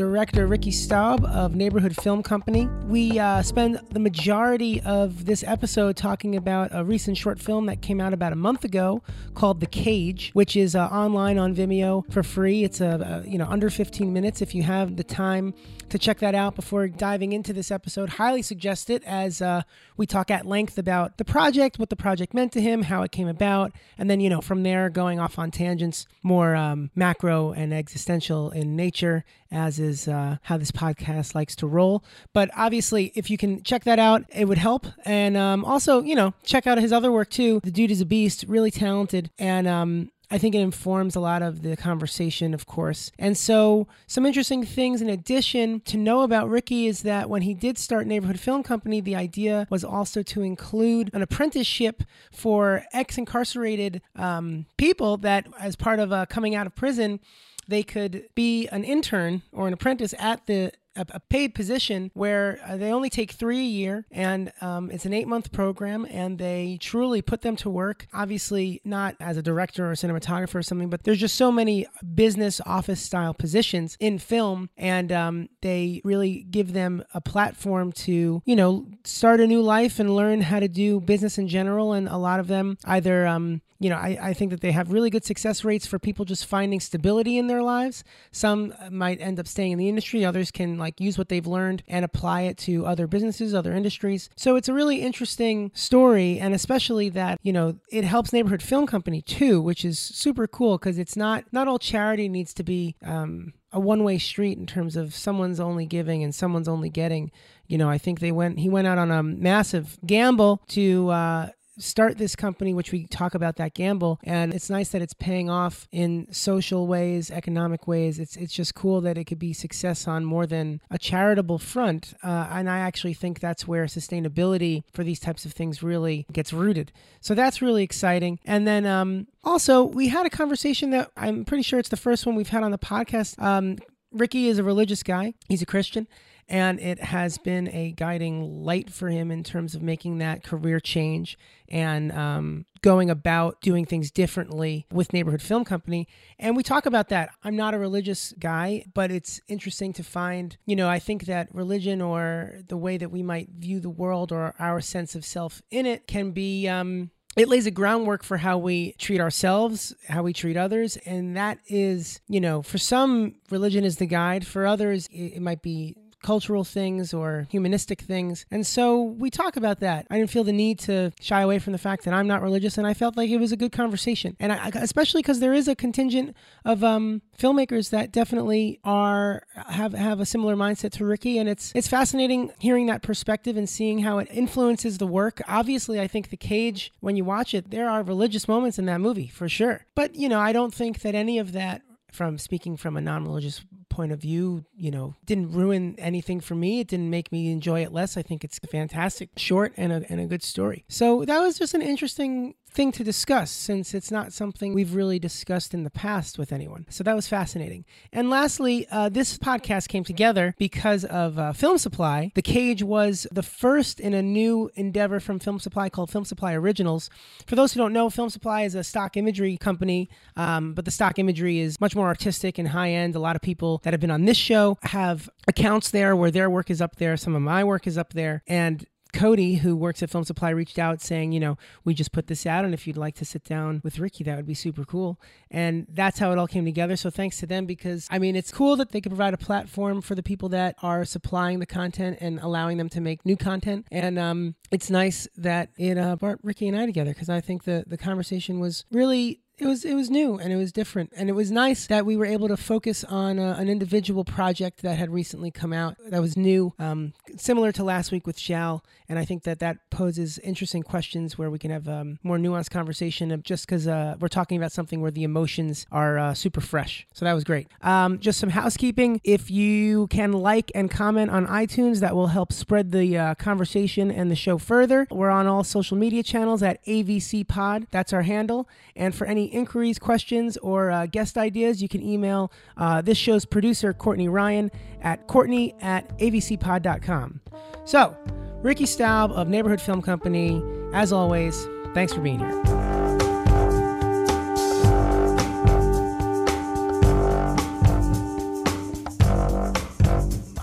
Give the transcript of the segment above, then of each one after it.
director Ricky Staub of Neighborhood Film Company. We uh, spend the majority of this episode talking about a recent short film that came out about a month ago called The Cage, which is uh, online on Vimeo for free. It's a, a you know under 15 minutes if you have the time to check that out before diving into this episode. Highly suggest it as uh, we talk at length about the project, what the project meant to him, how it came about, and then you know from there going off on tangents more um, macro and existential in nature, as is uh, how this podcast likes to roll. But obviously, if you can check that out, it would help. And um, also, you know, check out his other work too. The dude is a beast, really talented, and um, I think it informs a lot of the conversation, of course. And so, some interesting things in addition to know about Ricky is that when he did start Neighborhood Film Company, the idea was also to include an apprenticeship for ex incarcerated um, people that, as part of uh, coming out of prison, they could be an intern or an apprentice at the a, a paid position where uh, they only take three a year and um, it's an eight month program and they truly put them to work. Obviously, not as a director or a cinematographer or something, but there's just so many business office style positions in film and um, they really give them a platform to, you know, start a new life and learn how to do business in general. And a lot of them either, um, you know, I, I think that they have really good success rates for people just finding stability in their lives. Some might end up staying in the industry, others can like use what they've learned and apply it to other businesses, other industries. So it's a really interesting story, and especially that, you know, it helps Neighborhood Film Company too, which is super cool because it's not, not all charity needs to be, um, a one-way street in terms of someone's only giving and someone's only getting you know i think they went he went out on a massive gamble to uh, start this company, which we talk about that gamble. And it's nice that it's paying off in social ways, economic ways. It's it's just cool that it could be success on more than a charitable front. Uh, and I actually think that's where sustainability for these types of things really gets rooted. So that's really exciting. And then um, also, we had a conversation that I'm pretty sure it's the first one we've had on the podcast. Um, Ricky is a religious guy. He's a Christian and it has been a guiding light for him in terms of making that career change and um, going about doing things differently with neighborhood film company and we talk about that i'm not a religious guy but it's interesting to find you know i think that religion or the way that we might view the world or our sense of self in it can be um, it lays a groundwork for how we treat ourselves, how we treat others. And that is, you know, for some, religion is the guide. For others, it, might be cultural things or humanistic things. And so we talk about that. I didn't feel the need to shy away from the fact that I'm not religious, and I felt like it was a good conversation. And I, especially because there is a contingent of um, filmmakers that definitely are have have a similar mindset to Ricky, and it's it's fascinating hearing that perspective and seeing how it influences the work. Obviously, I think The Cage, when you watch it, there are religious moments in that movie for sure. But you know, I don't think that any of that from speaking from a non-religious point of view, you know, didn't ruin anything for me. It didn't make me enjoy it less. I think it's a fantastic, short, and a, and a good story. So that was just an interesting thing to discuss since it's not something we've really discussed in the past with anyone. So that was fascinating. And lastly, uh, this podcast came together because of uh, Film Supply. The Cage was the first in a new endeavor from Film Supply called Film Supply Originals. For those who don't know, Film Supply is a stock imagery company, um, but the stock imagery is much more artistic and high end. A lot of people that have been on this show have accounts there where their work is up there. Some of my work is up there. And Cody, who works at Film Supply, reached out saying, you know, we just put this out, and if you'd like to sit down with Ricky, that would be super cool. And that's how it all came together. So thanks to them because, I mean, it's cool that they can provide a platform for the people that are supplying the content and allowing them to make new content. And um, it's nice that it uh, brought Ricky and I together because I think the, the conversation was really it was it was new and it was different. And it was nice that we were able to focus on a, an individual project that had recently come out that was new um, similar to last week with Shal and I think that that poses interesting questions where we can have um, more nuanced conversation just because uh, we're talking about something where the emotions are uh, super fresh. So that was great. Um, just some housekeeping. If you can like and comment on iTunes that will help spread the uh, conversation and the show further. We're on all social media channels at AVC Pod. That's our handle. And for any inquiries, questions, or uh, guest ideas, you can email uh, this show's producer, Courtney Ryan, at courtney at avcpod.com. So, Ricky Staub of Neighborhood Film Company, as always, thanks for being here.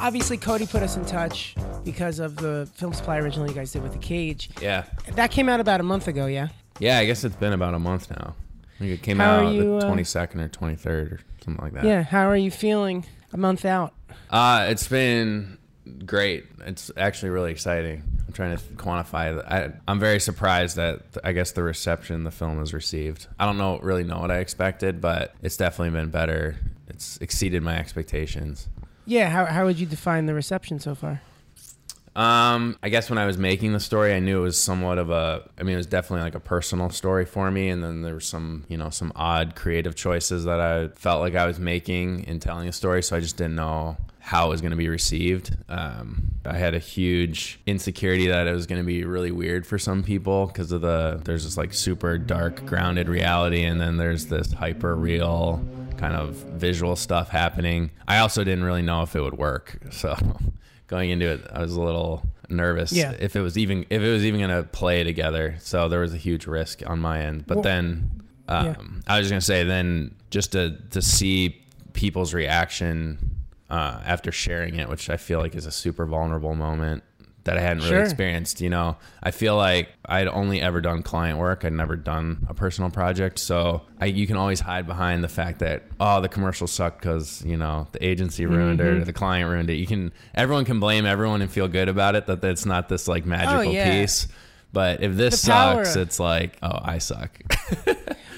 obviously Cody put us in touch because of the film supply originally you guys did with the cage. Yeah. That came out about a month ago, yeah? Yeah, I guess it's been about a month now. I think it came How out you, uh, the 22nd or 23rd or something like that. Yeah. How are you feeling a month out? Uh, it's been great. It's actually really exciting. I'm trying to quantify. I, I'm very surprised that I guess the reception the film has received. I don't know really know what I expected, but it's definitely been better. It's exceeded my expectations. Yeah. How how would you define the reception so far? Um, I guess when I was making the story, I knew it was somewhat of a. I mean, it was definitely like a personal story for me, and then there were some, you know, some odd creative choices that I felt like I was making in telling a story. So I just didn't know how it was going to be received. Um, I had a huge insecurity that it was going to be really weird for some people because of the there's this like super dark grounded reality, and then there's this hyper real kind of visual stuff happening. I also didn't really know if it would work, so going into it, I was a little nervous Yeah. if it was even if it was even going to play together. So there was a huge risk on my end. But Well- then um, Yeah. I was just going to say then just to to see people's reaction uh, after sharing it, which I feel like is a super vulnerable moment that I hadn't really Sure. experienced. You know, I feel like I'd only ever done client work. I'd never done a personal project. So I, you can always hide behind the fact that, oh, the commercial sucked because, you know, the agency ruined Mm-hmm. it or the client ruined it. You can, everyone can blame everyone and feel good about it that it's not this like magical Oh, yeah. piece. But if this sucks, it's like, oh, I suck.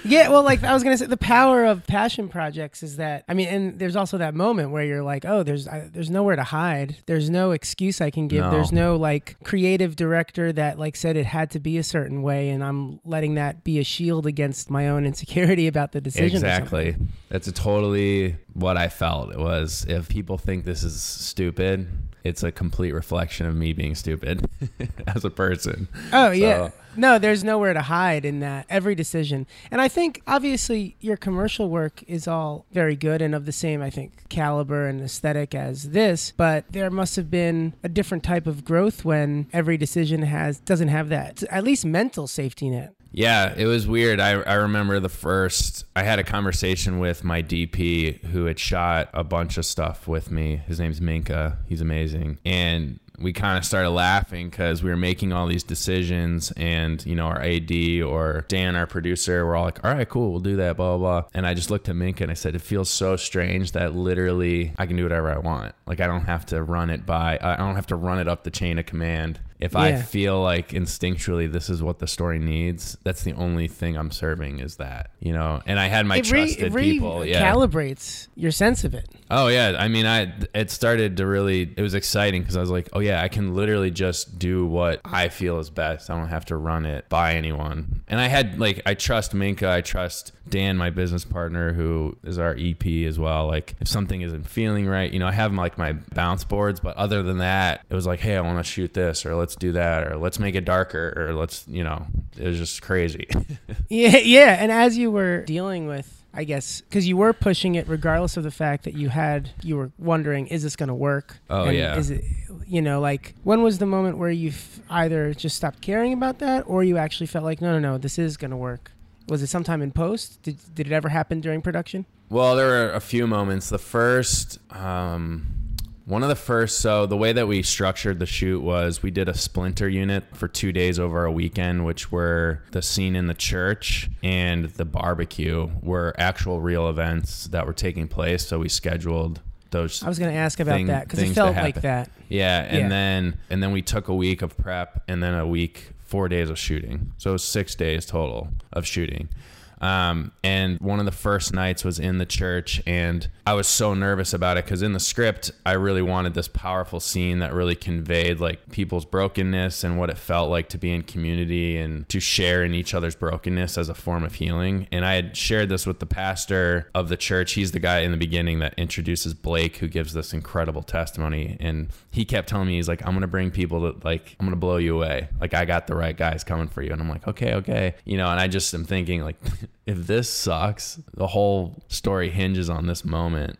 Yeah, well, like I was gonna say, the power of passion projects is that I mean, and there's also that moment where you're like, oh, there's I, there's nowhere to hide. There's no excuse I can give. No. There's no like creative director that like said it had to be a certain way, and I'm letting that be a shield against my own insecurity about the decision. Exactly. That's a totally what I felt. It was if people think this is stupid, it's a complete reflection of me being stupid as a person. Oh yeah. No, there's nowhere to hide in that every decision. And I think obviously your commercial work is all very good and of the same I think caliber and aesthetic as this, but there must have been a different type of growth when every decision has doesn't have that at least mental safety net. Yeah, it was weird. I, I remember the first, I had a conversation with my DP who had shot a bunch of stuff with me. His name's Minka. He's amazing. And we kind of started laughing because we were making all these decisions, and you know, our AD or Dan, our producer, we're all like, "All right, cool, we'll do that." Blah blah. blah. And I just looked at Minka and I said, "It feels so strange that literally I can do whatever I want. Like I don't have to run it by, I don't have to run it up the chain of command." If I feel like instinctually this is what the story needs, that's the only thing I'm serving is that, you know. And I had my it re- trusted re- people. Yeah. calibrates your sense of it. Oh yeah, I mean, I it started to really it was exciting because I was like, oh yeah, I can literally just do what I feel is best. I don't have to run it by anyone. And I had like I trust Minka, I trust Dan, my business partner, who is our EP as well. Like if something isn't feeling right, you know, I have like my bounce boards, but other than that, it was like, hey, I want to shoot this, or let's do that, or let's make it darker, or let's, you know, it was just crazy. Yeah, yeah. And as you were dealing with, I guess, because you were pushing it, regardless of the fact that you had, you were wondering, is this going to work? Oh, And yeah. Is it, you know, like when was the moment where you either just stopped caring about that, or you actually felt like, no, no, no, this is going to work? Was it sometime in post? Did did it ever happen during production? Well, there were a few moments. The first, um, one of the first, so the way that we structured the shoot was we did a splinter unit for two days over a weekend, which were the scene in the church and the barbecue were actual real events that were taking place. So we scheduled those. I was going to ask about Thing- that because it felt like that. Yeah, and Yeah. then and then we took a week of prep and then a week, four days of shooting. So it was six days total of shooting. Um, and one of the first nights was in the church, and I was so nervous about it because in the script, I really wanted this powerful scene that really conveyed like people's brokenness and what it felt like to be in community and to share in each other's brokenness as a form of healing. And I had shared this with the pastor of the church. He's the guy in the beginning that introduces Blake, who gives this incredible testimony. And he kept telling me, he's like, I'm going to bring people to like, I'm going to blow you away. Like, I got the right guys coming for you. And I'm like, okay, okay. You know, and I just am thinking, like, if this sucks, the whole story hinges on this moment.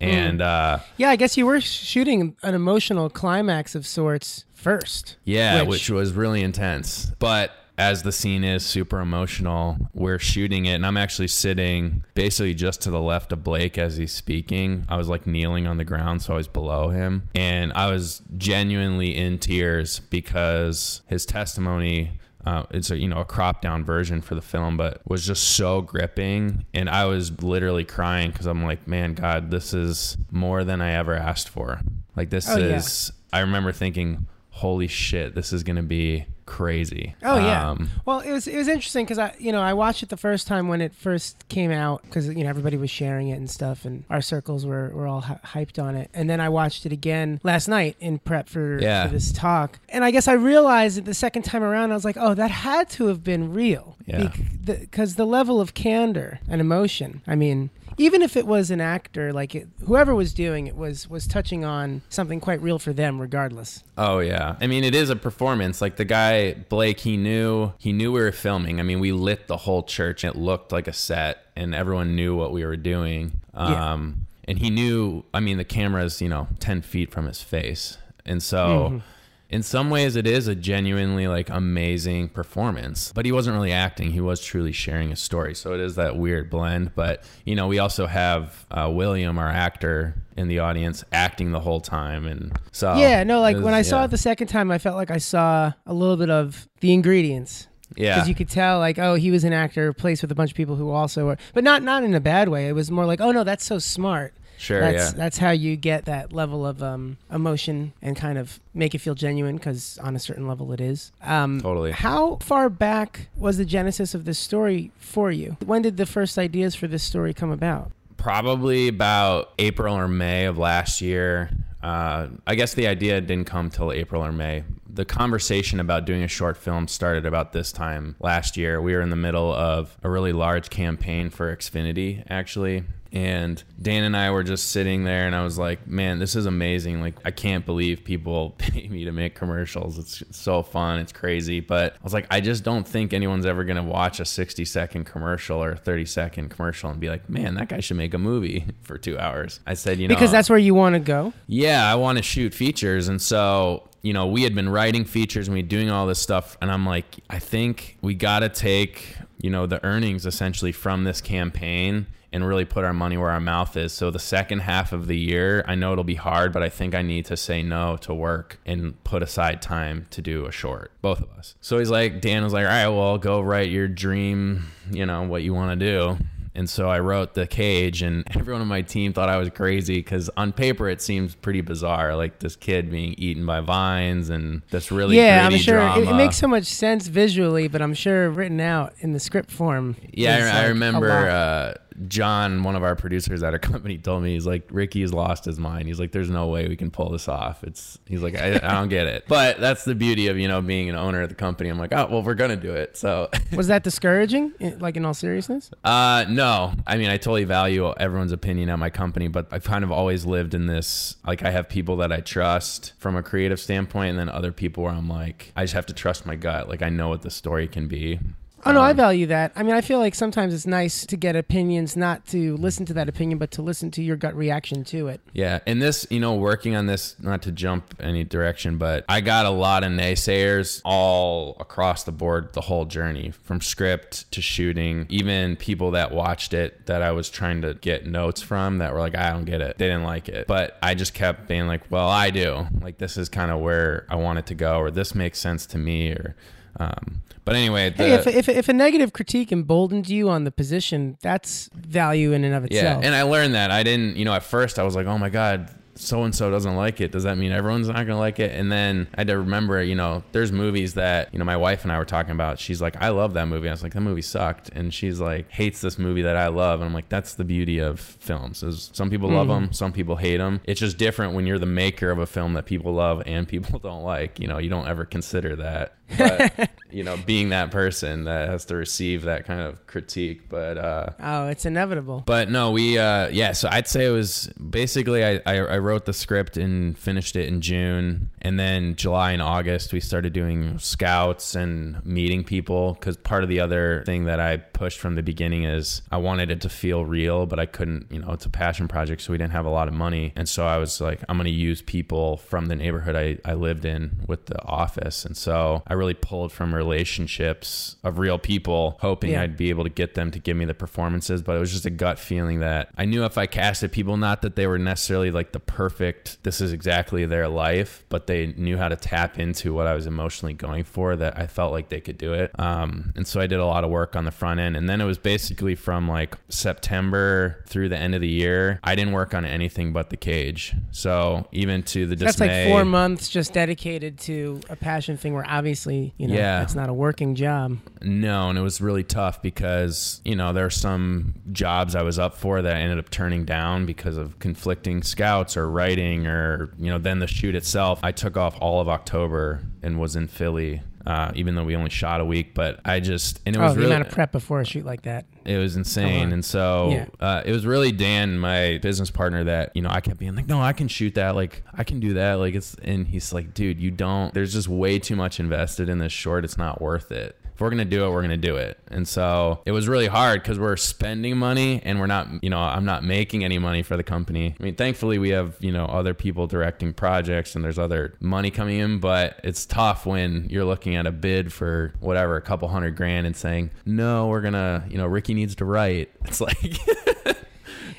And, uh, Yeah, I guess you were shooting an emotional climax of sorts first. Yeah, Which- which, was really intense. But as the scene is super emotional, we're shooting it, and I'm actually sitting basically just to the left of Blake as he's speaking. I was like kneeling on the ground, so I was below him, and I was genuinely in tears because his testimony uh, it's a you know a crop down version for the film, but was just so gripping, and I was literally crying because I'm like, man, God, this is more than I ever asked for. Like this Oh, yeah. is. I remember thinking, holy shit, this is gonna be crazy. Oh yeah. Um, well, it was it was interesting because I you know I watched it the first time when it first came out because you know everybody was sharing it and stuff and our circles were, were all hy- hyped on it and then I watched it again last night in prep for, Yeah. for this talk and I guess I realized that the second time around I was like oh that had to have been real Yeah. because the, level of candor and emotion I mean even if it was an actor like it, whoever was doing it was was touching on something quite real for them regardless Oh yeah. I mean, it is a performance. Like the guy Blake, he knew he knew we were filming. I mean, we lit the whole church. It looked like a set, and everyone knew what we were doing. Yeah. Um, and he knew. I mean, the camera's you know ten feet from his face, and so. In some ways, it is a genuinely like amazing performance, but he wasn't really acting. He was truly sharing a story. So it is that weird blend. But you know, we also have uh, William, our actor, in the audience, acting the whole time, and so yeah no like it when I was- saw it the second time I felt like I saw a little bit of the ingredients Yeah. because you could tell like oh he was an actor placed with a bunch of people who also were but not not in a bad way it was more like oh no that's so smart Sure, that's yeah. that's how you get that level of um, emotion and kind of make it feel genuine because on a certain level it is um, Totally. how far back was the genesis of this story for you when did the first ideas for this story come about Probably about April or May of last year. Uh, I guess the idea didn't come till April or May. The conversation about doing a short film started about this time last year. We were in the middle of a really large campaign for Xfinity, actually. And Dan and I were just sitting there, and I was like, man, this is amazing. Like, I can't believe people pay me to make commercials. It's so fun. It's crazy. But I was like, I just don't think anyone's ever going to watch a 60 second commercial or a 30 second commercial and be like, man, that guy should make a movie for two hours. I said, you know, because that's where you want to go yeah, I want to shoot features. And so, you know, we had been writing features and we doing all this stuff. And I'm like, I think we got to take, you know, the earnings essentially from this campaign and really put our money where our mouth is. So the second half of the year, I know it'll be hard, but I think I need to say no to work and put aside time to do a short, both of us. So he's like, Dan was like, all right, well, go write your dream, you know, what you want to do. And so I wrote The Cage, and everyone on my team thought I was crazy because on paper it seems pretty bizarre, like this kid being eaten by vines and this really yeah, I'm sure it, it makes so much sense visually, but I'm sure written out in the script form. Yeah, I, I like, a remember uh, John, one of our producers at our company, told me he's like Ricky's lost his mind. He's like, "There's no way we can pull this off." It's he's like, I, I don't get it. But that's the beauty of you know being an owner of the company. I'm like, oh well, we're gonna do it. So, was that discouraging? Like in all seriousness? uh, no, I mean, I totally value everyone's opinion at my company, but I've kind of always lived in this like I have people that I trust from a creative standpoint, and then other people where I'm like, I just have to trust my gut. Like I know what the story can be. Oh no, I Um, value that. I mean, I feel like sometimes it's nice to get opinions, not to listen to that opinion, but to listen to your gut reaction to it. Yeah, and this, you know, working on this, not to jump any direction, but I got a lot of naysayers all across the board the whole journey from script to shooting, even people that watched it that I was trying to get notes from that were like, I don't get it. They didn't like it. But I just kept being like, well, I do. Like, this is kind of where I want it to go, or this makes sense to me, or, um, but anyway, the, Hey, if, if, if a negative critique emboldens you on the position, that's value in and of itself. Yeah, and I learned that. I didn't, you know, at first I was like, oh my God, so and so doesn't like it. Does that mean everyone's not going to like it? And then I had to remember, you know, there's movies that, you know, my wife and I were talking about. She's like, I love that movie. I was like, that movie sucked. And she's like, hates this movie that I love. And I'm like, that's the beauty of films is some people love them, some people hate them. It's just different when you're the maker of a film that people love and people don't like. You know, you don't ever consider that. But, you know, being that person that has to receive that kind of critique. But, uh, oh, it's inevitable. but no, we uh yeah, so I'd say it was basically I, I I wrote the script and finished it in June and then July and August we started doing scouts and meeting people cuz part of the other thing that I pushed from the beginning is I wanted it to feel real, but I couldn't, you know, it's a passion project, so we didn't have a lot of money. And so I was like, I'm going to use people from the neighborhood I, I lived in with the office. And so I really pulled from relationships of real people, hoping Yeah. I'd be able to get them to give me the performances. But it was just a gut feeling that I knew if I casted people, not that they were necessarily like the perfect, this is exactly their life, but they knew how to tap into what I was emotionally going for, that I felt like they could do it. Um, and so I did a lot of work on the front end. And then it was basically from like September through the end of the year, I didn't work on anything but the cage. So even to the dismay, That's like four months just dedicated to a passion thing where obviously, you know, Yeah. it's not a working job. No, and it was really tough because, you know, there are some jobs I was up for that I ended up turning down because of conflicting scouts or writing or, you know, then the shoot itself. I took off all of October and was in Philly. Uh, even though we only shot a week, but I just and it Oh, was the really amount of prep before a shoot like that. it was insane. and so Yeah. uh, it was really dan my business partner that you know i kept being like no i can shoot that. Like i can do that. Like it's and he's like dude you don't there's just way too much invested in this short. It's not worth it if we're gonna do it we're gonna do it and so it was really hard because we're spending money and we're not you know i'm not making any money for the company i mean thankfully we have you know other people directing projects and there's other money coming in but it's tough when you're looking at a bid for whatever a couple hundred grand and saying no we're gonna you know ricky needs to write it's like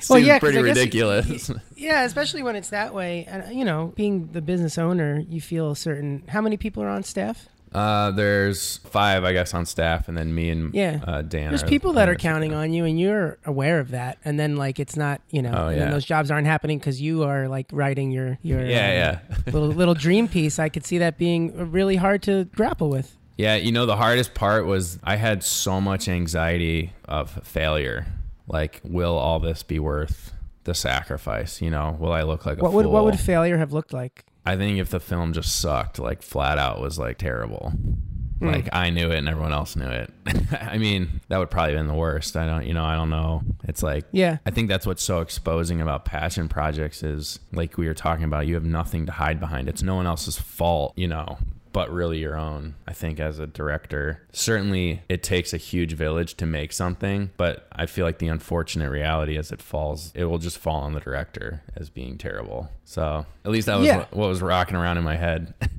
Seems Well, yeah, pretty ridiculous. Yeah, especially when it's that way. And, you know, being the business owner, you feel certain. How many people are on staff? Uh, there's five, I guess, on staff, and then me and Yeah. uh, Dan. There's people that are counting on you, and you're aware of that. And then, like, it's not, you know, Oh, and yeah. those jobs aren't happening because you are like writing your your Yeah, um, yeah. little little dream piece. I could see that being really hard to grapple with. Yeah, you know, the hardest part was I had so much anxiety of failure. Like, will all this be worth the sacrifice? You know, will I look like a What would fool? what would failure have looked like? I think if the film just sucked, like flat out, was like terrible. Hmm. Like I knew it and everyone else knew it. I mean, that would probably have been the worst. I don't, you know, I don't know. It's like, Yeah. I think that's what's so exposing about passion projects is like we were talking about, you have nothing to hide behind. It's no one else's fault, you know, but really your own. I think as a director, certainly it takes a huge village to make something, but I feel like the unfortunate reality is it falls, it will just fall on the director as being terrible. So at least that was Yeah. what, what was rocking around in my head.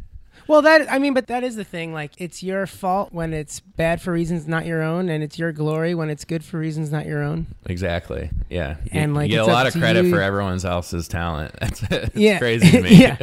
Well, that I mean, but that is the thing. Like, it's your fault when it's bad for reasons not your own, and it's your glory when it's good for reasons not your own. exactly. Yeah. You- And, like, you get a lot of credit you- for everyone else's talent. It's Yeah. crazy to me. yeah.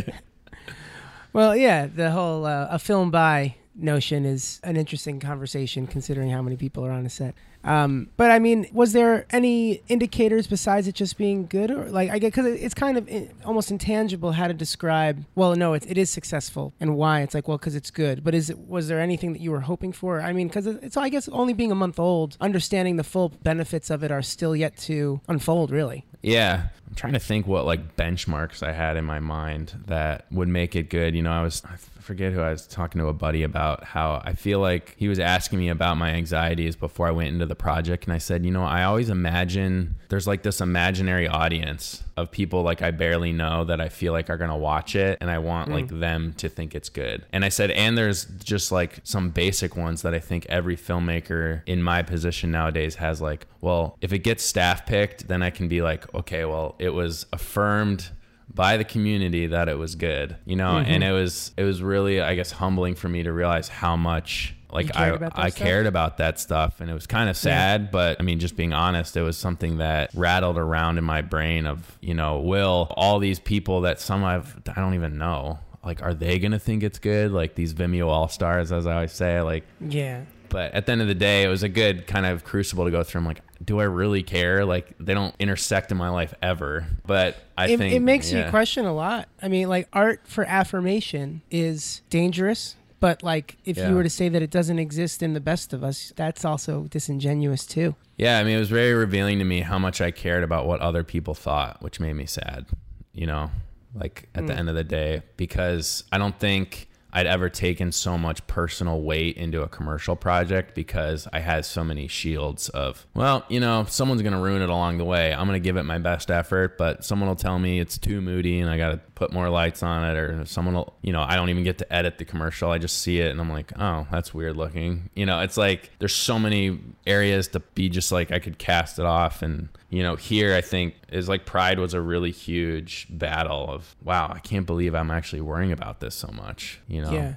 Well, yeah, the whole uh, a film by notion is an interesting conversation considering how many people are on a set. Um, but I mean, was there any indicators besides it just being good, or like I get because it's kind of i- almost intangible how to describe? Well, no, it, it is successful and why. It's like well, because it's good. But is it was there anything that you were hoping for? I mean, because it's I guess only being a month old, understanding the full benefits of it are still yet to unfold. Really. Yeah. I'm trying to think what like benchmarks I had in my mind that would make it good. You know, I was I forget who I was talking to a buddy about how I feel like he was asking me about my anxieties before I went into the project and I said, "You know, I always imagine there's like this imaginary audience of people like I barely know that I feel like are going to watch it and I want like mm. them to think it's good." And I said, "And there's just like some basic ones that I think every filmmaker in my position nowadays has like, well, if it gets staff picked, then I can be like, okay, well, it was affirmed by the community that it was good, you know, Mm-hmm. and it was it was really I guess humbling for me to realize how much like I cared about that I stuff? cared about that stuff and it was kind of sad, but I mean just being honest, it was something that rattled around in my brain of, you know, will all these people that some I've I don't even know like are they gonna think it's good like these vimeo all stars as i always say like Yeah. But at the end of the day, it was a good kind of crucible to go through. I'm like, do I really care? Like, they don't intersect in my life ever. But I it, think it makes you question a lot. I mean, like art for affirmation is dangerous, but like if Yeah. you were to say that it doesn't exist in the best of us, that's also disingenuous too. Yeah, I mean, it was very revealing to me how much I cared about what other people thought, which made me sad. You know, like at the Mm. end of the day, because I don't think I'd ever taken so much personal weight into a commercial project because I had so many shields of, well, you know, someone's going to ruin it along the way. I'm going to give it my best effort, but someone will tell me it's too moody and I got to put more lights on it or someone will, you know, I don't even get to edit the commercial. I just see it and I'm like, "Oh, that's weird looking." You know, it's like there's so many areas to be just like I could cast it off and you know, here I think is like Pride was a really huge battle of wow, I can't believe I'm actually worrying about this so much, you know. Yeah.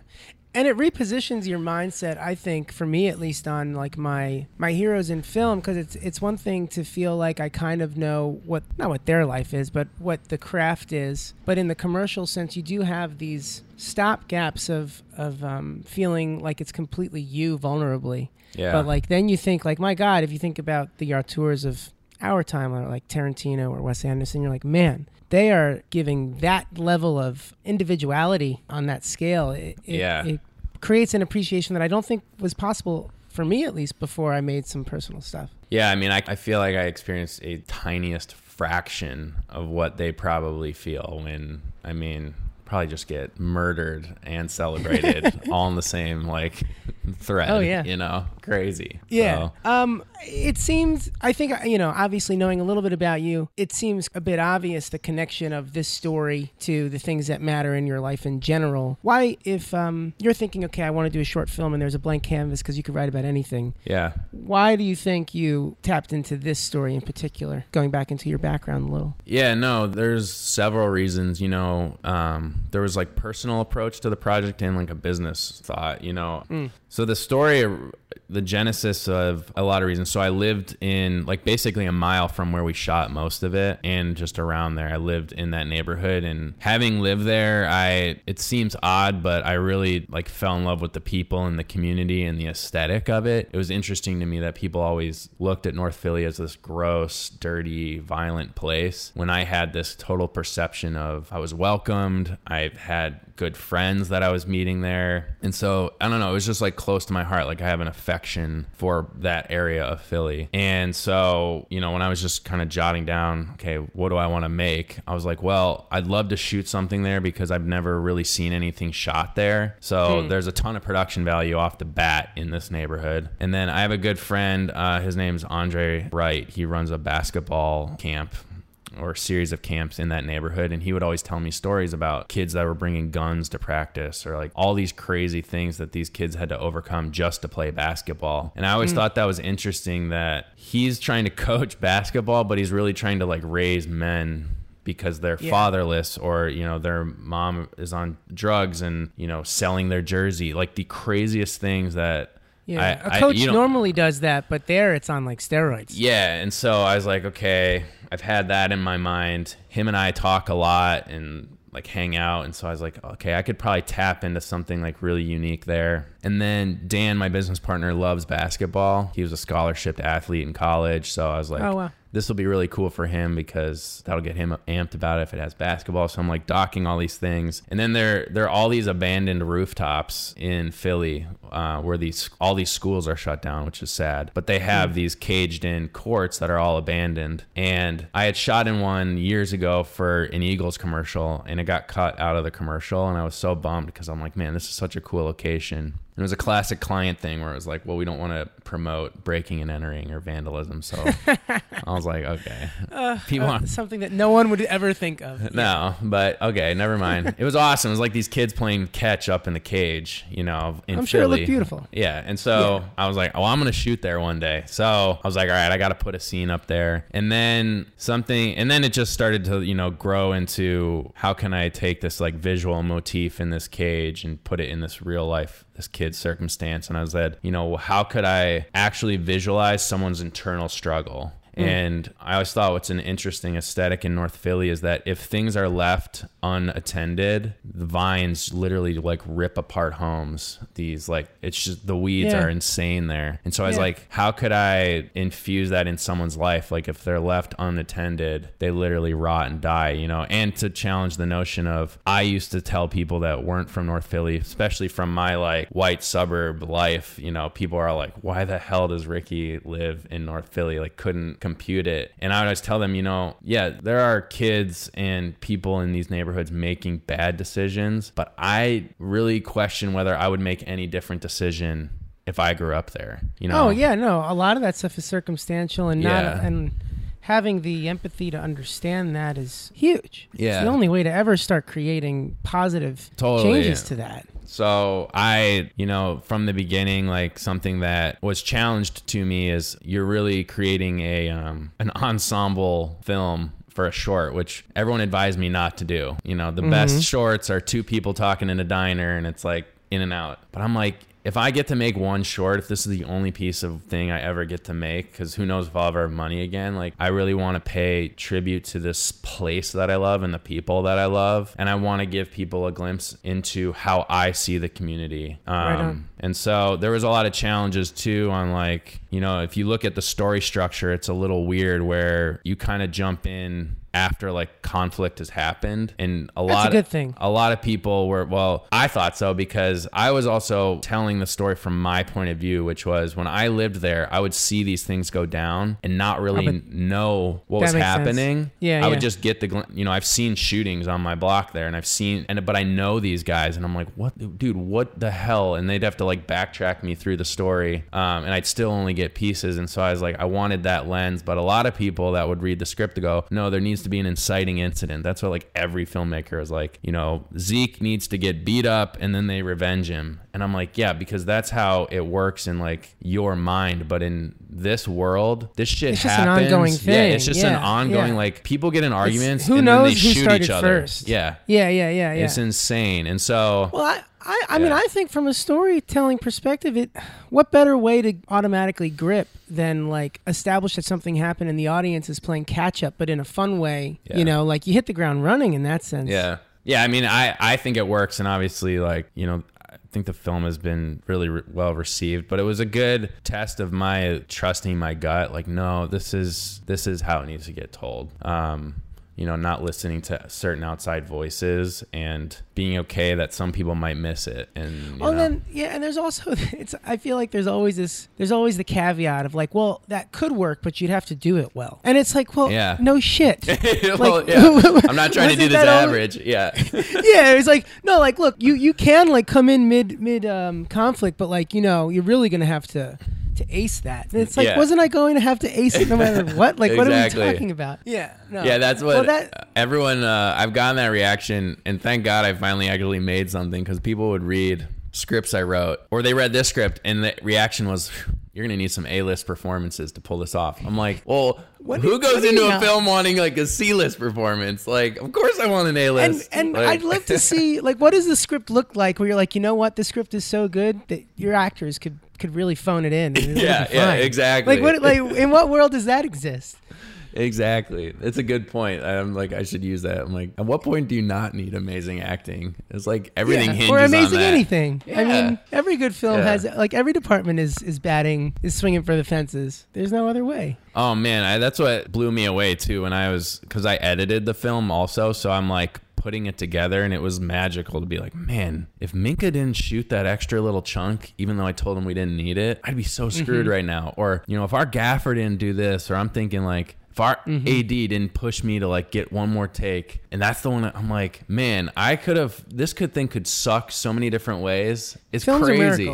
And it repositions your mindset, I think, for me at least on like my my heroes in film because it's it's one thing to feel like I kind of know what not what their life is, but what the craft is. But in the commercial sense, you do have these stop gaps of of um, feeling like it's completely you vulnerably. Yeah. But like then you think like my God, if you think about the auteurs of our time, like Tarantino or Wes Anderson, you're like, man, they are giving that level of individuality on that scale. It, it, Yeah. it creates an appreciation that I don't think was possible for me, at least, before I made some personal stuff. Yeah, I mean, I, I feel like I experienced a tiniest fraction of what they probably feel when, I mean, probably just get murdered and celebrated all in the same like thread. Oh, yeah. you know, crazy. Yeah. So, Um, it seems, I think, you know, obviously knowing a little bit about you, it seems a bit obvious the connection of this story to the things that matter in your life in general. Why, if um, you're thinking, okay, I want to do a short film and there's a blank canvas because you could write about anything, yeah. why do you think you tapped into this story in particular, going back into your background a little? Yeah, no, there's several reasons. You know, um, there was like personal approach to the project and like a business thought. You know, so the story, the genesis of a lot of reasons. So I lived in like basically a mile from where we shot most of it, and just around there. I lived in that neighborhood, and having lived there, I it seems odd, but I really like fell in love with the people and the community and the aesthetic of it. It was interesting to me that people always looked at North Philly as this gross, dirty, violent place when I had this total perception of I was welcomed. I've had good friends that I was meeting there. And so, I don't know, it was just like close to my heart. Like I have an affection for that area of Philly. And so, you know, when I was just kind of jotting down, okay, what do I want to make? I was like, well, I'd love to shoot something there because I've never really seen anything shot there. So there's a ton of production value off the bat in this neighborhood. And then I have a good friend, uh, his name's Andre Wright. He runs a basketball camp or series of camps in that neighborhood and he would always tell me stories about kids that were bringing guns to practice or like all these crazy things that these kids had to overcome just to play basketball. And i always hmm. thought that was interesting that he's trying to coach basketball but he's really trying to like raise men because they're Yeah. fatherless or you know their mom is on drugs and you know selling their jersey. Like the craziest things that Yeah, I- a coach I- normally does that, but there it's on like steroids. yeah, and so I was like, okay, I've had that in my mind. Him and I talk a lot and like hang out, and so I was like, okay, I could probably tap into something like really unique there. And then Dan, my business partner, loves basketball. He was a scholarship athlete in college, so I was like, Oh, wow. This will be really cool for him because that'll get him amped about it if it has basketball. So I'm like docking all these things, and then there there are all these abandoned rooftops in Philly uh, where these all these schools are shut down, which is sad. But they have these caged in courts that are all abandoned. And I had shot in one years ago for an Eagles commercial, and it got cut out of the commercial, and I was so bummed because I'm like, man, this is such a cool location. It was a classic client thing where it was like, well, we don't want to promote breaking and entering or vandalism. So I was like, okay. People Uh, something that no one would ever think of. no, but okay, never mind. It was awesome. It was like these kids playing catch up in the cage, you know, in I'm sure it looked beautiful. Yeah, and so I was like, "Oh, I'm gonna shoot there one day." So I was like, "All right, I got to put a scene up there." And then something, and then it just started to, you know, grow into how can I take this like visual motif in this cage and put it in this real life, this kid's circumstance. And I said, you know, how could I actually visualize someone's internal struggle? Mm. And I always thought what's an interesting aesthetic in North Philly is that if things are left unattended, the vines literally like rip apart homes. These like it's just the weeds Yeah. are insane there. And so I was Yeah. like, how could I infuse that in someone's life? Like if they're left unattended, they literally rot and die, you know? And to challenge the notion of I used to tell people that weren't from North Philly, especially from my like white suburb life, you know, people are like, why the hell does Ricky live in North Philly? Like couldn't compute it. And I would always tell them, you know, yeah, there are kids and people in these neighborhoods making bad decisions, but I really question whether I would make any different decision if I grew up there. You know? Oh yeah, no. A lot of that stuff is circumstantial and not Yeah. and having the empathy to understand that is huge. Yeah. It's the only way to ever start creating positive Totally. changes to that. So I, you know, from the beginning, like something that was challenged to me is you're really creating a um, an ensemble film for a short, which everyone advised me not to do. You know, the best shorts are two people talking in a diner and it's like in and out. But I'm like, if I get to make one short, if this is the only piece of thing I ever get to make, because who knows if I'll ever have money again, like I really want to pay tribute to this place that I love and the people that I love. And I want to give people a glimpse into how I see the community. Um, Right on. And so there was a lot of challenges too on like, you know, if you look at the story structure, it's a little weird where you kind of jump in after like conflict has happened and a That's lot a good of thing. a lot of people were well i thought so because i was also telling the story from my point of view which was when i lived there i would see these things go down and not really Oh, know what was makes sense. happening Yeah, i yeah. would just get the you know i've seen shootings on my block there and i've seen and but i know these guys and i'm like what dude what the hell and they'd have to like backtrack me through the story um, and i'd still only get pieces. And so i was like i wanted that lens but a lot of people that would read the script to go no there needs to be an inciting incident. That's what like every filmmaker is like you know zeke needs to get beat up and then they revenge him. And i'm like yeah because that's how it works in like your mind but in this world this shit It's just an happens ongoing yeah it's just an ongoing yeah. like people get in arguments who and knows then they who shoot started each other first? yeah Yeah, yeah, yeah, yeah. it's insane and so Well, I, I, I mean, I think from a storytelling perspective, it what better way to automatically grip than like establish that something happened and the audience is playing catch up, but in a fun way. Yeah. You know, like you hit the ground running in that sense. Yeah. Yeah. I mean, I, I think it works. And obviously, like, you know, think the film has been really re- well received, but it was a good test of my trusting my gut. Like, no, this is, this is how it needs to get told. Um, you know, not listening to certain outside voices and being okay that some people might miss it. And, Well, know, then, yeah, and there's also it's. I feel like there's always this. There's always the caveat of like, well, that could work, but you'd have to do it well. And it's like, well, Yeah. no shit. well, like- yeah. I'm not trying to do this always- average. Yeah. yeah, it's like no, like look, you you can like come in mid mid um, conflict, but like you know, you're really gonna have to to ace that. And it's like, Yeah. wasn't I going to have to ace it no matter what? Like, what are we talking about? Yeah, no. Yeah, that's what Well, that everyone. Uh, I've gotten that reaction, and thank God I finally actually made something because people would read scripts I wrote, or they read this script, and the reaction was, "You're gonna need some A-list performances to pull this off." I'm like, "Well, What who goes what into a know? film wanting like a C-list performance? Like, of course I want an A-list." and Like- I'd love to see like what does the script look like where you're like, you know what, the script is so good that your actors could could really phone it in. It Yeah, yeah, exactly. Like what? Like in what world does that exist? Exactly. It's a good point. I'm like, I should use that. I'm like, at what point do you not need amazing acting? It's like everything Yeah, hinges or amazing on that. anything. I mean, every good film Yeah. has like every department is is batting is swinging for the fences. There's no other way. Oh man, I, that's what blew me away too when I was because I edited the film also, so I'm like putting it together and it was magical to be like, man, if Minka didn't shoot that extra little chunk, even though I told him we didn't need it, I'd be so screwed mm-hmm. right now. Or you know, if our gaffer didn't do this, or I'm thinking like. If our mm-hmm. AD didn't push me to like get one more take, and that's the one that I'm like, man, I could have. This could thing could suck so many different ways. It's Films crazy.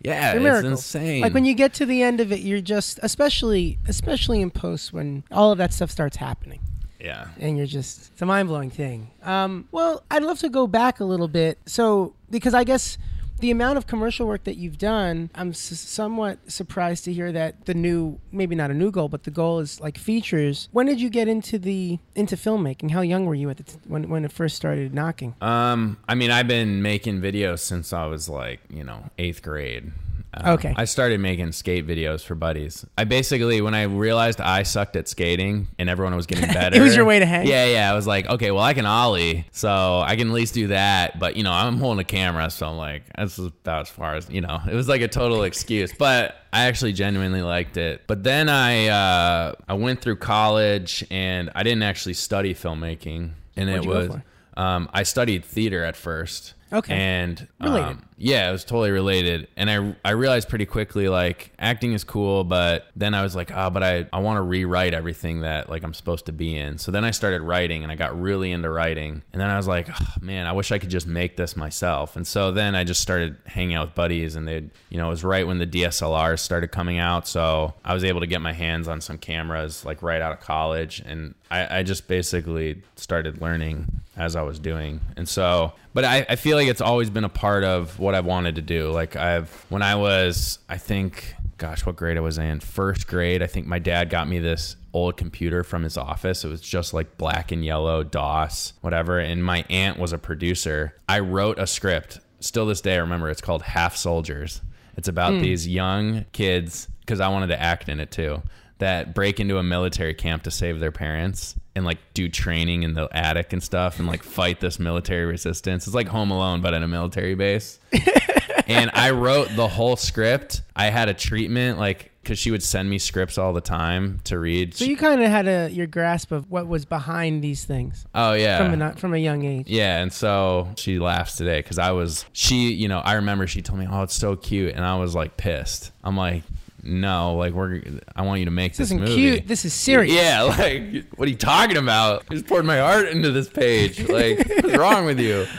Yeah, They're it's miracles. insane. Like when you get to the end of it, you're just especially especially in post when all of that stuff starts happening. Yeah, and you're just it's a mind blowing thing. Um, well, I'd love to go back a little bit. So because I guess the amount of commercial work that you've done, I'm s- somewhat surprised to hear that the new maybe not a new goal, but the goal is like features. When did you get into the into filmmaking? How young were you at the t- when when it first started knocking? Um, I mean, I've been making videos since I was like, you know, eighth grade. Um, Okay. I started making skate videos for buddies. I basically, when I realized I sucked at skating and everyone was getting better, It was your way to hang? Yeah, yeah. I was like, okay, well, I can ollie, so I can at least do that. But you know, I'm holding a camera, so I'm like, that's about as far as you know. It was like a total excuse, but I actually genuinely liked it. But then I uh, I went through college and I didn't actually study filmmaking, and What'd it was. Um, I studied theater at first, Okay. And um, yeah, it was totally related. And I I realized pretty quickly like acting is cool, but then I was like, oh, but I I want to rewrite everything that like I'm supposed to be in. So then I started writing, and I got really into writing. And then I was like, oh, man, I wish I could just make this myself. And so then I just started hanging out with buddies, and they, you know, it was right when the DSLRs started coming out, so I was able to get my hands on some cameras like right out of college, and I, I just basically started learning as I was doing. And so, but I, I feel like it's always been a part of what I've wanted to do. Like I've, when I was, I think, gosh, what grade I was in? First grade, I think my dad got me this old computer from his office. It was just like black and yellow, DOS, whatever. And my aunt was a producer. I wrote a script. Still this day, I remember it's called Half Soldiers. It's about hmm. these young kids, because I wanted to act in it too, that break into a military camp to save their parents and like do training in the attic and stuff and like fight this military resistance. It's like Home Alone, but in a military base. and I wrote the whole script. I had a treatment like because she would send me scripts all the time to read. So you kind of had a your grasp of what was behind these things oh yeah, from a from a young age. Yeah, and so she laughs today because I was she, you know, I remember she told me, "Oh, it's so cute," and I was like pissed. I'm like, "No, like we're, I want you to make This this, isn't movie." cute. This is serious. Yeah, like what are you talking about? I just poured my heart into this page. Like, what's wrong with you?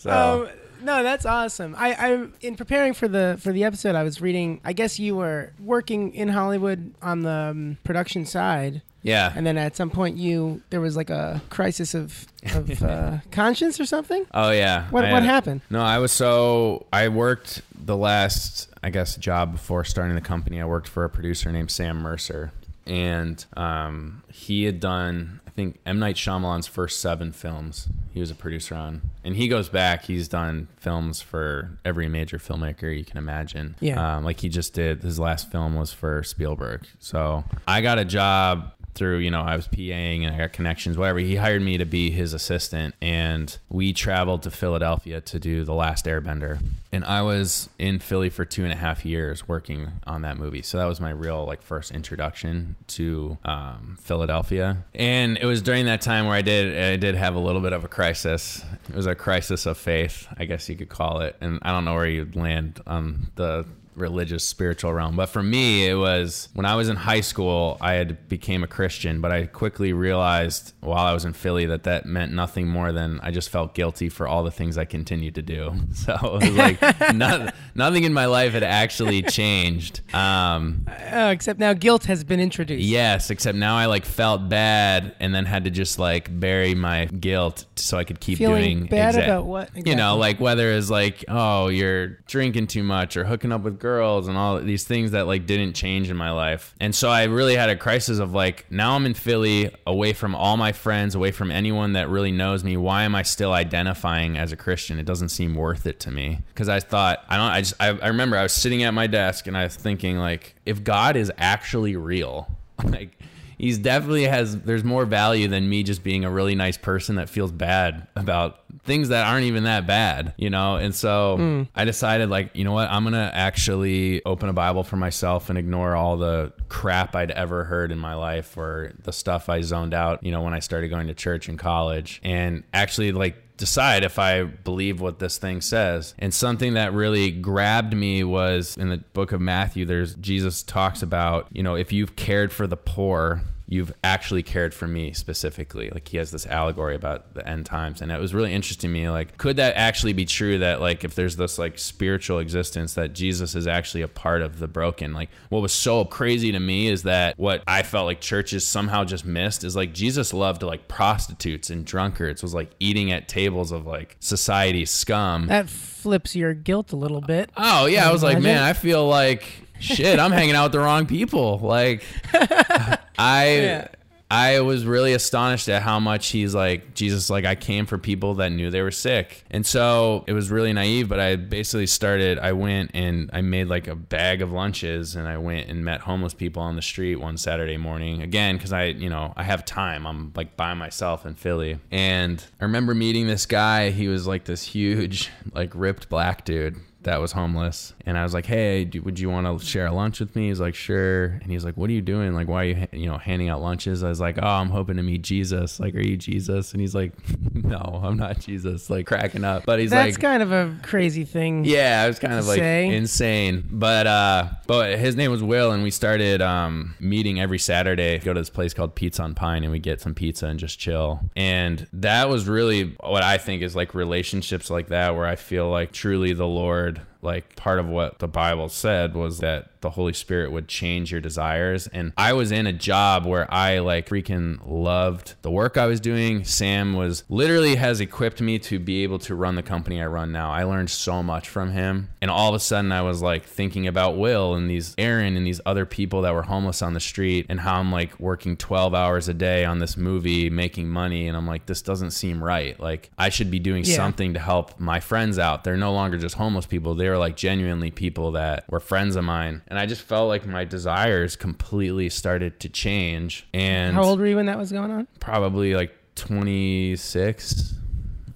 So Um, no, that's awesome. I, I, in preparing for the for the episode, I was reading. I guess you were working in Hollywood on the um, production side, yeah, and then at some point, you there was like a crisis of of uh, conscience or something. oh yeah. What I what happened? No, I was so I worked the last I guess job before starting the company. I worked for a producer named Sam Mercer, and um, he had done I think M Night Shyamalan's first seven films. He was a producer on, and he goes back. He's done films for every major filmmaker you can imagine. Yeah. um, like he just did. His last film was for Spielberg. So I got a job through you know I was PAing and I got connections whatever. He hired me to be his assistant and we traveled to Philadelphia to do the last airbender. And I was in Philly for two and a half years working on that movie. So that was my real like first introduction to um, Philadelphia. And it was during that time where I did I did have a little bit of a crisis. It was a crisis of faith I guess you could call it. And I don't know where you'd land on the religious spiritual realm but for me it was when i was in high school i had became a christian but i quickly realized while i was in philly that that meant nothing more than i just felt guilty for all the things i continued to do so it was like not, nothing in my life had actually changed um, Uh, except now guilt has been introduced. yes except now i like felt bad and then had to just like bury my guilt so i could keep Feeling doing bad exact- about what? you know, like whether it's like, oh, you're drinking too much or hooking up with girls and all these things that like didn't change in my life. And so I really had a crisis of like, now I'm in Philly, away from all my friends, away from anyone that really knows me. Why am I still identifying as a Christian? It doesn't seem worth it to me. Cause I thought, I don't, I just, I, I remember I was sitting at my desk and I was thinking like, if God is actually real, like, he's definitely has there's more value than me just being a really nice person that feels bad about things that aren't even that bad you know? And so hmm. i decided like you know what? I'm gonna actually open a bible for myself and ignore all the crap i'd ever heard in my life or the stuff i zoned out you know when i started going to church in college. And actually like decide if I believe what this thing says. And something that really grabbed me was in the book of Matthew, there's Jesus talks about, you know, if you've cared for the poor, you've actually cared for me specifically. Like he has this allegory about the end times. And it was really interesting to me. Like, could that actually be true that like if there's this like spiritual existence that Jesus is actually a part of the broken? Like what was so crazy to me is that what I felt like churches somehow just missed is like Jesus loved like prostitutes and drunkards, was like eating at tables of like society scum. that flips your guilt a little bit. Oh yeah, I was like, man, I feel like shit. I'm hanging out with the wrong people. Like, I oh, Yeah. I was really astonished at how much he's like Jesus. Like, I came for people that knew they were sick, and so it was really naive. But I basically started. I went and I made like a bag of lunches, and I went and met homeless people on the street one Saturday morning. Again, because I, you know, I have time. I'm like by myself in Philly, and I remember meeting this guy. He was like this huge, like ripped black dude that was homeless. And I was like, hey, do, would you want to share a lunch with me? He's like, sure. And he's like, what are you doing? Like, why are you, you know, handing out lunches? I was like, oh, I'm hoping to meet Jesus. Like, are you Jesus? And he's like, no, I'm not Jesus. Like, cracking up. But he's like That's like, kind of a crazy thing. yeah, it was kind of like say. insane. But uh but his name was Will and we started um meeting every Saturday, go to this place called Pizza on Pine and we get some pizza and just chill. And that was really what I think is like relationships like that where I feel like truly the Lord hard like part of what the Bible said was that the Holy Spirit would change your desires. And I was in a job where I like freaking loved the work I was doing. Sam was literally has equipped me to be able to run the company I run now. I learned so much from him. And all of a sudden I was like thinking about Will and these Aaron and these other people that were homeless on the street and how I'm like working 12 hours a day on this movie, making money. And I'm like, this doesn't seem right. Like I should be doing Yeah. something to help my friends out. They're no longer just homeless people. They were like genuinely people that were friends of mine. And I just felt like my desires completely started to change. And How old were you when that was going on? probably like 26.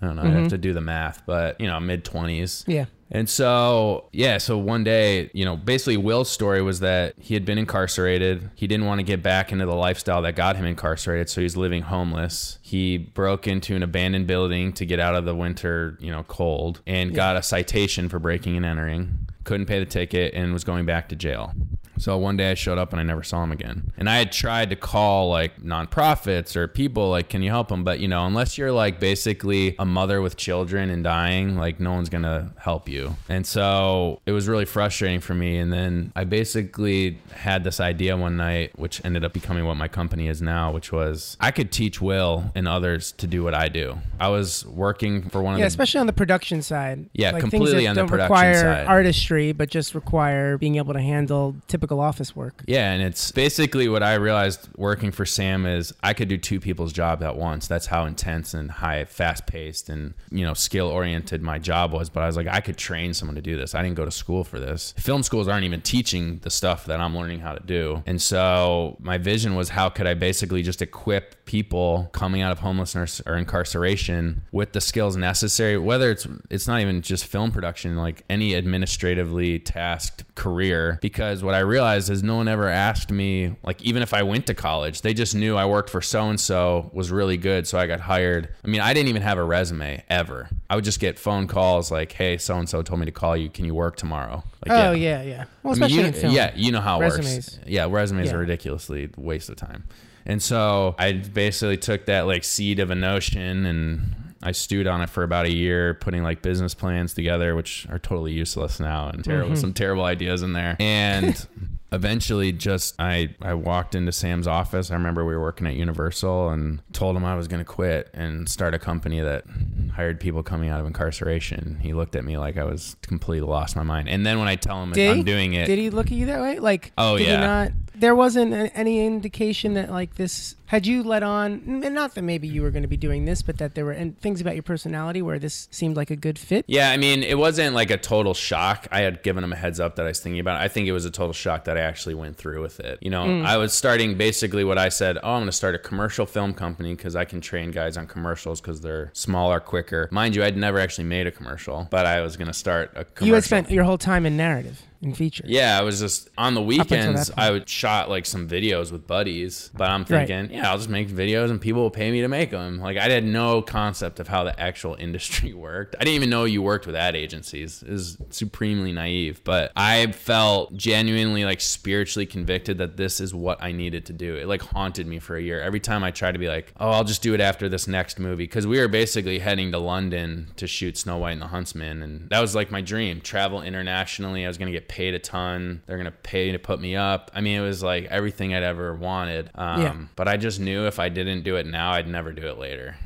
I don't know. I have mm-hmm. to do the math, but you know, mid 20s. Yeah. And so, yeah, so one day, you know, basically Will's story was that he had been incarcerated. He didn't want to get back into the lifestyle that got him incarcerated, so he's living homeless. He broke into an abandoned building to get out of the winter, you know, cold and got a citation for breaking and entering. Couldn't pay the ticket and was going back to jail. So one day I showed up and I never saw him again. And I had tried to call like nonprofits or people like, can you help him? But you know, unless you're like basically a mother with children and dying, like no one's gonna help you. And so it was really frustrating for me. And then I basically had this idea one night, which ended up becoming what my company is now, which was I could teach Will and others to do what I do. I was working for one of Yeah, especially on the production side. Yeah, like completely things that on the don't require artistry, but just require being able to handle typical office work. Yeah, and it's basically what I realized working for Sam is I could do two people's job at once. That's how intense and high, fast paced and you know skill oriented my job was. But I was like, I could train someone to do this. I didn't go to school for this. Film schools aren't even teaching the stuff that I'm learning how to do. And so my vision was how could I basically just equip people coming out of homelessness or incarceration with the skills necessary, whether it's it's not even just film production, like any administratively tasked career. Because what I realized is no one ever asked me, like even if I went to college, they just knew I worked for so and so was really good, so I got hired. I mean, I didn't even have a resume ever. I would just get phone calls like, "Hey, so and so told me to call you. Can you work tomorrow?" Like, Oh yeah, yeah. Well, I mean, you. Yeah, you know how it Resumes. works. Yeah, resumes Yeah. are ridiculously a waste of time. And so I basically took that like seed of a notion and I stewed on it for about a year, putting like business plans together, which are totally useless now and terrible, Mm-hmm. some terrible ideas in there. And eventually just I I walked into Sam's office. I remember we were working at Universal and told him I was going to quit and start a company that hired people coming out of incarceration. He looked at me like I was completely lost my mind. And then when I tell him Did I'm he? doing it, Did he look at you that way? Like, Oh, did yeah. He not, there wasn't any indication that like this had you let on, and not that maybe you were going to be doing this, but that there were and things about your personality where this seemed like a good fit. Yeah, I mean, it wasn't like a total shock. I had given him a heads up that I was thinking about. it. I think it was a total shock that I actually went through with it. You know, Mm. I was starting basically what I said, oh, I'm going to start a commercial film company because I can train guys on commercials because they're smaller, quicker. Mind you, I'd never actually made a commercial, but I was going to start a commercial. You had spent your whole time in narrative and feature. Yeah, I was just on the weekends. I would shot like some videos with buddies, but I'm thinking, yeah, I'll just make videos and people will pay me to make them. Like I had no concept of how the actual industry worked. I didn't even know you worked with ad agencies. It was supremely naive, but I felt genuinely like spiritually convicted that this is what I needed to do. It like haunted me for a year. Every time I tried to be like, oh, I'll just do it after this next movie because we were basically heading to London to shoot Snow White and the Huntsman, and that was like my dream. Travel internationally. I was gonna get paid a ton. They're gonna pay to put me up. I mean, it was like everything I'd ever wanted. Um, Yeah. But I just knew if I didn't do it now, I'd never do it later.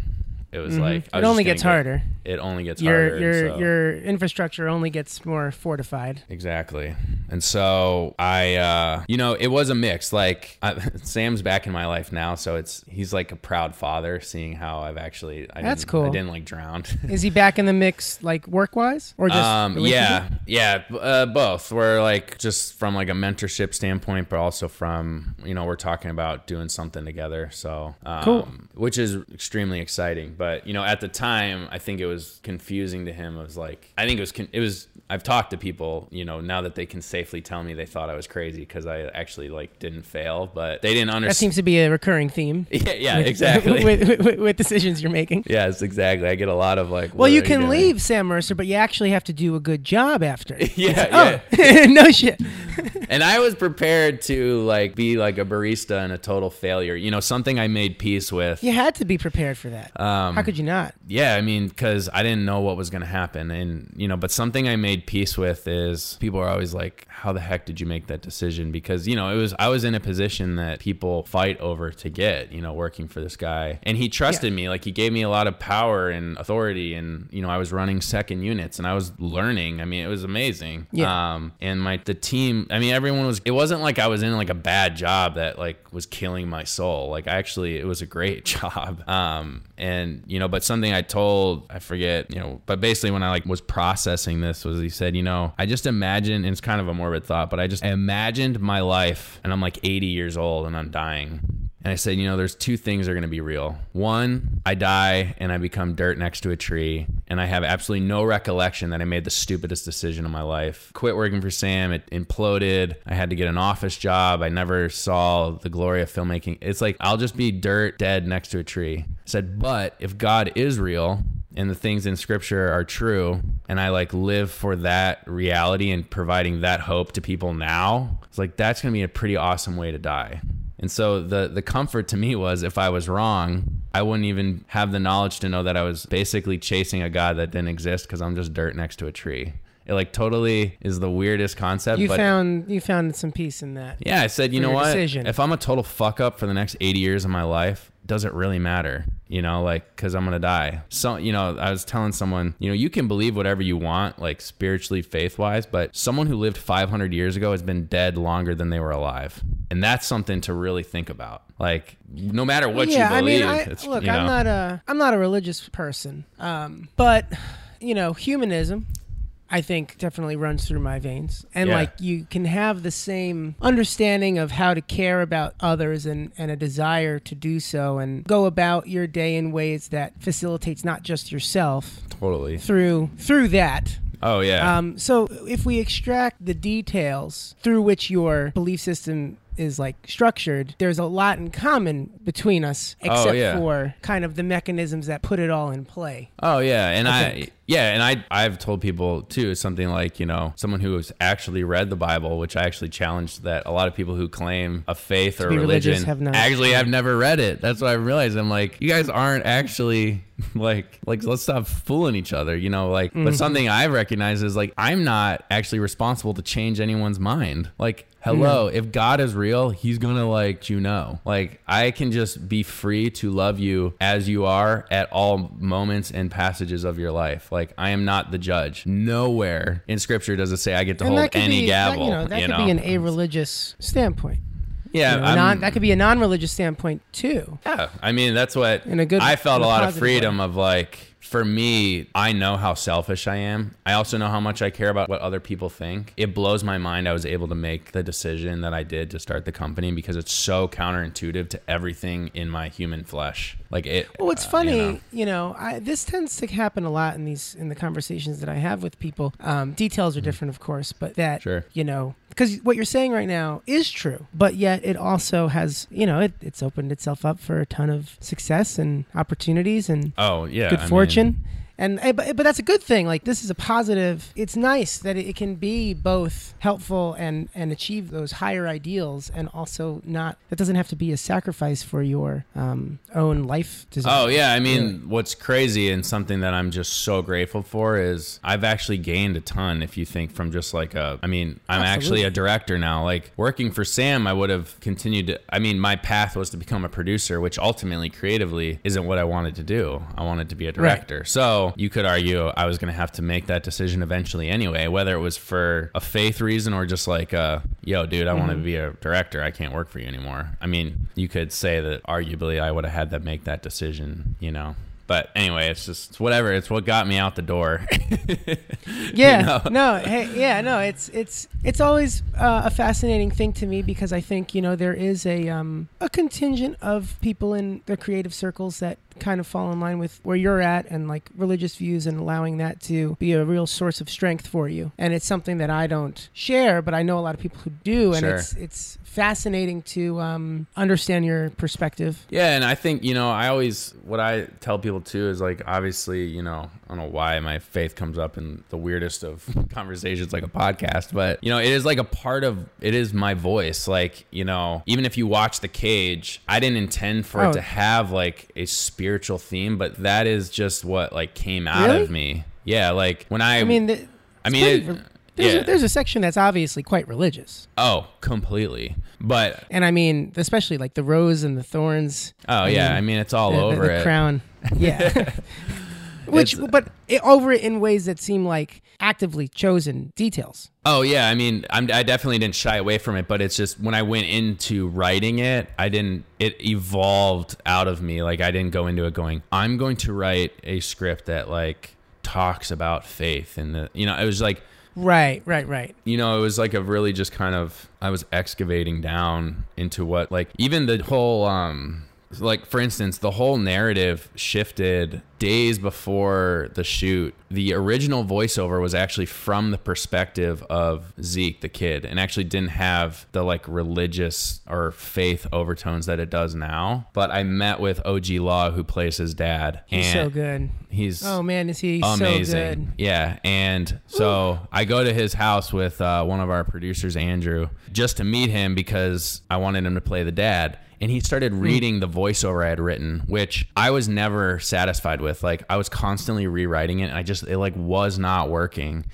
It was like I It only gets harder. It only gets Your harder. your so- your infrastructure only gets more fortified. Exactly. And so I, uh, you know, it was a mix. Like I, Sam's back in my life now, so it's he's like a proud father, seeing how I've actually. I That's didn't, cool. I didn't like drown. Is he back in the mix, like work wise, or just um, yeah, yeah, uh, both. We're like just from like a mentorship standpoint, but also from you know we're talking about doing something together. So um, Cool. which is extremely exciting. But you know, at the time, I think it was confusing to him. It was like I think it was con- it was I've talked to people, you know, now that they can safely tell me they thought I was crazy because I actually like didn't fail, but they didn't understand. That seems to be a recurring theme. yeah, yeah, with- exactly. with, with, with decisions you're making. yes, exactly. I get a lot of like. Well, you can doing? leave Sam Mercer, but you actually have to do a good job after. Yeah, oh, no shit. and I was prepared to like be like a barista and a total failure. You know, something I made peace with. You had to be prepared for that. Um, How could you not? yeah, I mean, because I didn't know what was going to happen. And, you know, but something I made peace with is people are always like, how the heck did you make that decision? Because, you know, it was, I was in a position that people fight over to get, you know, working for this guy. And he trusted me. Like, he gave me a lot of power and authority. And, you know, I was running second units and I was learning. I mean, it was amazing. Yeah. Um, and my, the team, I mean, everyone was, it wasn't like I was in like a bad job that like was killing my soul. Like, actually, it was a great job. Um, and, you know, but something I told, I forget, you know, but basically when I like was processing this was he said, you know, I just imagine, and it's kind of a morbid thought, but I just imagined my life and I'm like 80 years old and I'm dying. And I said, you know, there's two things that are going to be real. One, I die and I become dirt next to a tree, and I have absolutely no recollection that I made the stupidest decision of my life. Quit working for Sam, it imploded. I had to get an office job. I never saw the glory of filmmaking. It's like, I'll just be dirt dead next to a tree. I said, but if God is real, and the things in scripture are true and i like live for that reality and providing that hope to people now it's like that's going to be a pretty awesome way to die and so the the comfort to me was if i was wrong i wouldn't even have the knowledge to know that i was basically chasing a god that didn't exist because i'm just dirt next to a tree it like totally is the weirdest concept You found you found some peace in that. yeah, I said, you know what? decision. If I'm a total fuck up for the next 80 years of my life, does it really matter? You know, like, cause I'm gonna die. So, you know, I was telling someone, you know, you can believe whatever you want, like spiritually, faith wise, but someone who lived 500 years ago has been dead longer than they were alive. And that's something to really think about. Like, no matter what yeah, you believe, I mean, I, it's, look, you know, I'm not a I'm not a religious person, um, but you know, humanism. I think definitely runs through my veins. And Yeah. like you can have the same understanding of how to care about others and, and a desire to do so and go about your day in ways that facilitates not just yourself totally. through through that. Oh, yeah. Um, so if we extract the details through which your belief system is like structured, there's a lot in common between us, except Oh, yeah. for kind of the mechanisms that put it all in play. Oh yeah, and I I, yeah, and I I've told people too something like you know someone who has actually read the Bible, which I actually challenged that a lot of people who claim a faith or religion have not. actually have never read it. That's what I realized. I'm like, you guys aren't actually like like let's stop fooling each other, you know. Like, Mm-hmm. but something I recognize is like I'm not actually responsible to change anyone's mind. Like. Hello, if God is real, he's gonna like you know. Like I can just be free to love you as you are at all moments and passages of your life. Like I am not the judge. Nowhere in scripture does it say I get to hold any be, gavel. That, you know, that you could know? be an a-religious standpoint. yeah, You know, non, that could be a non-religious standpoint too. yeah, I mean that's what In a good- I felt a a lot of freedom of like for me, I know how selfish I am. I also know how much I care about what other people think. It blows my mind I was able to make the decision that I did to start the company because it's so counterintuitive to everything in my human flesh. Like it Well, it's uh, funny, you you know. know, I, this tends to happen a lot in these in the conversations that I have with people. Um, details are different, of course, but that Mm-hmm. Sure. you know, because what you're saying right now is true, but yet it also has, you know, it, it's opened itself up for a ton of success and opportunities and Oh, yeah. good I mean- fortune. And eh, but, but that's a good thing. Like this is a positive. It's nice that it, can be both helpful and and achieve those higher ideals, and also not. That doesn't have to be a sacrifice for your um, own life. Desires. Oh yeah, I mean, what's crazy and something that I'm just so grateful for is I've actually gained a ton. If you think from just like a, I mean, I'm actually a director now. Like working for Sam, I would have continued to. I mean, my path was to become a producer, which ultimately, creatively, isn't what I wanted to do. I wanted to be a director. So you could argue I was going to have to make that decision eventually anyway, whether it was for a faith reason or just like, uh, yo, dude, I want to be a director. I can't work for you anymore. I mean, you could say that arguably I would have had to make that decision, you know. But anyway, it's just it's whatever. It's what got me out the door. Yeah. You know? No. Hey. Yeah. No. It's it's it's always uh, a fascinating thing to me because I think you know there is a um, a contingent of people in the creative circles that kind of fall in line with where you're at and like religious views and allowing that to be a real source of strength for you. And it's something that I don't share, but I know a lot of people who do, and Sure. it's it's fascinating to um, understand your perspective. Yeah, and I think you know, I always what I tell people too is like, obviously, you know, I don't know why my faith comes up in the weirdest of conversations, like a podcast, but you know, it is like a part of it is my voice. Like, you know, even if you watch The Cage, I didn't intend for Oh. it to have like a spiritual theme, but that is just what like came out Really? of me. Yeah, like when I, I mean, the, I mean, it- re- there's, yeah. a, there's a section that's obviously quite religious. oh, completely, but And I mean, especially like the rose and the thorns. oh yeah, I mean, it's all the, the- over the it. crown. Yeah. Which, but it, over it in ways that seem like actively chosen details. Oh yeah, I mean, I'm, I definitely didn't shy away from it, but it's just when I went into writing it, I didn't. It evolved out of me. Like I didn't go into it going, I'm going to write a script that like talks about faith, and the, you know, it was like, Right, right, right. you know, it was like a really just kind of I was excavating down into what like even the whole um like for instance the whole narrative shifted days before the shoot the original voiceover was actually from the perspective of zeke the kid and actually didn't have the like religious or faith overtones that it does now but i met with og law who plays his dad He's so good. he's Oh man, is he amazing. so good? Yeah, and so I go to his house with uh, one of our producers, Andrew, just to meet him because I wanted him to play the dad. And he started Hmm. reading the voiceover I had written, which I was never satisfied with. Like I was constantly rewriting it, and I just it like was not working.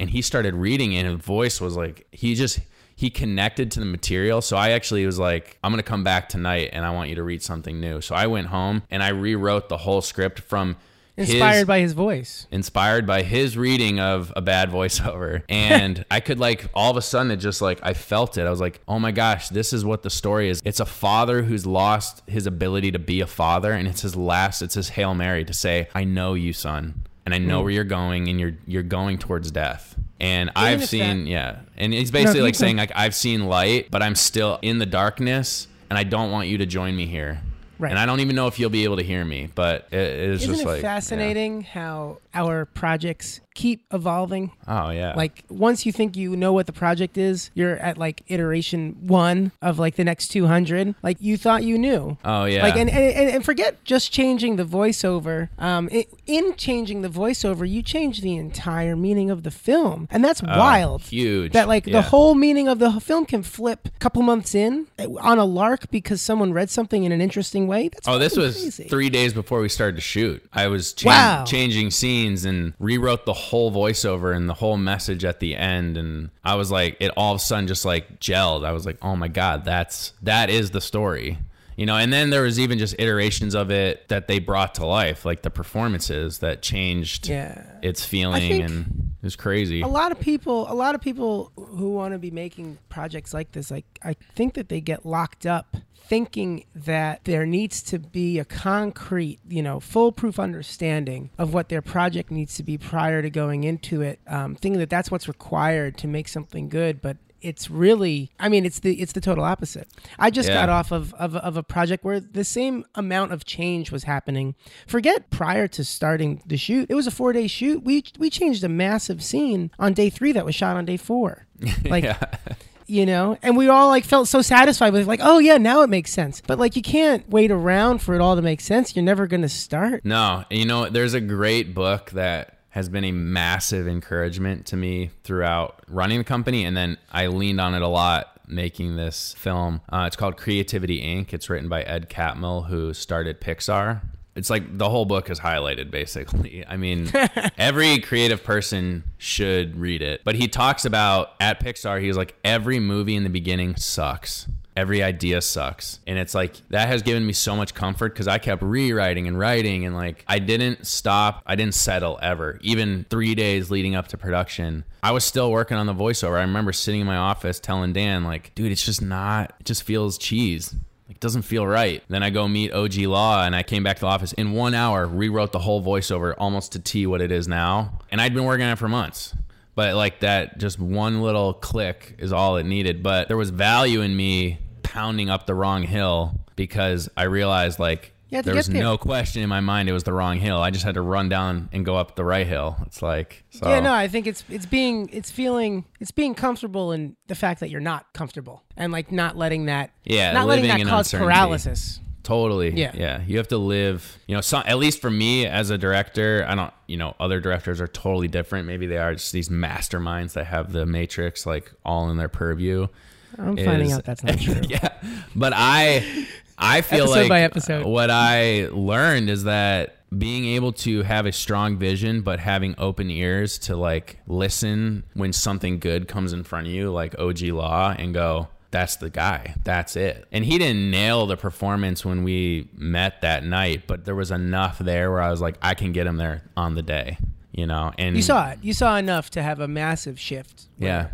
And he started reading it, and his voice was like he just he connected to the material. So I actually was like, I'm gonna come back tonight, and I want you to read something new. So I went home and I rewrote the whole script from his- Inspired by his voice. inspired by his reading of a bad voiceover. And i could like all of a sudden it just like i felt it. I was like oh my gosh this is what the story is. It's a father who's lost his ability to be a father and it's his last it's his hail mary to say i know you son and i know hmm. where you're going and you're you're going towards death. And i've seen that- yeah. And he's basically you like saying like i've seen light but i'm still in the darkness and i don't want you to join me here Right. and i don't even know if you'll be able to hear me but it, it's Isn't just it like yeah. fascinating how our projects keep evolving? oh yeah Like once you think you know what the project is, you're at like iteration one of like the next 200. Like you thought you knew. oh yeah Like and, and and forget just changing the voiceover. Um, it, in changing the voiceover, you change the entire meaning of the film, and that's wild. Oh, huge. That like Yeah. the whole meaning of the film can flip a couple months in eh, on a lark because someone read something in an interesting way. That's Oh, this was crazy. three days before we started to shoot. I was cha- Wow. changing scenes and rewrote the whole voiceover and the whole message at the end. And I was like, it all of a sudden just like gelled. I was like, oh my god, that's that is the story. You know, and then there was even just iterations of it that they brought to life, like the performances that changed Yeah. its feeling, and it was crazy. a lot of people a lot of people who want to be making projects like this like i think that they get locked up thinking that there needs to be a concrete you know foolproof understanding of what their project needs to be prior to going into it um, thinking that that's what's required to make something good but it's really i mean it's the it's the total opposite. I just Yeah. got off of, of of a project where the same amount of change was happening. Forget prior to starting the shoot. It was a four day shoot. We we changed a massive scene on day three that was shot on day four. Like you know? And we all like felt so satisfied with it, like oh yeah now it makes sense. But like you can't wait around for it all to make sense. You're never gonna start. No, you know, there's a great book that has been a massive encouragement to me throughout running the company, and then I leaned on it a lot making this film. Uh, it's called Creativity Inc. It's written by Ed Catmull, who started Pixar. It's like the whole book is highlighted, basically. I mean, every creative person should read it. But he talks about at Pixar, he's like, every movie in the beginning sucks every idea sucks and it's like that has given me so much comfort because i kept rewriting and writing and like i didn't stop i didn't settle ever even three days leading up to production i was still working on the voiceover i remember sitting in my office telling dan like dude it's just not it just feels cheese Like doesn't feel right. Then I go meet OG Law and I came back to the office in one hour, rewrote the whole voiceover almost to T what it is now. And I'd been working on it for months. But like that just one little click is all it needed. But there was value in me pounding up the wrong hill because I realized like there was there. no question in my mind it was the wrong hill. I just had to run down and go up the right hill. It's like so Yeah, no, I think it's it's being it's feeling it's being comfortable in the fact that you're not comfortable and like not letting that Yeah, not letting that cause paralysis. Totally. Yeah. Yeah. You have to live, you know, some, at least for me as a director, I don't, you know, other directors are totally different. Maybe they are just these masterminds that have the matrix like all in their purview. I'm finding is- out that's not true. yeah. But I, I feel Episode like by episode. what I learned is that being able to have a strong vision, but having open ears to like listen when something good comes in front of you, like OG Law, and go, that's the guy. That's it. And he didn't nail the performance when we met that night, but there was enough there where I was like, I can get him there on the day, you know? And You saw it. You saw enough to have a massive shift. yeah.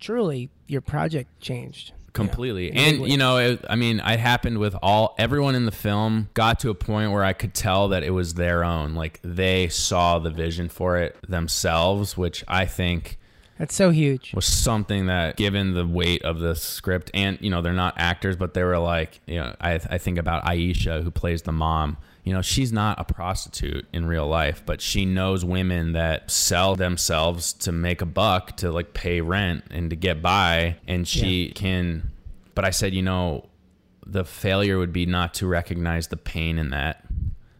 Truly, your project changed. completely and you know it, i mean it happened with all everyone in the film got to a point where i could tell that it was their own like they saw the vision for it themselves which i think That's so huge. was something that given the weight of the script and you know they're not actors but they were like you know i, I think about aisha who plays the mom you know she's not a prostitute in real life but she knows women that sell themselves to make a buck to like pay rent and to get by and she can but i said you know the failure would be not to recognize the pain in that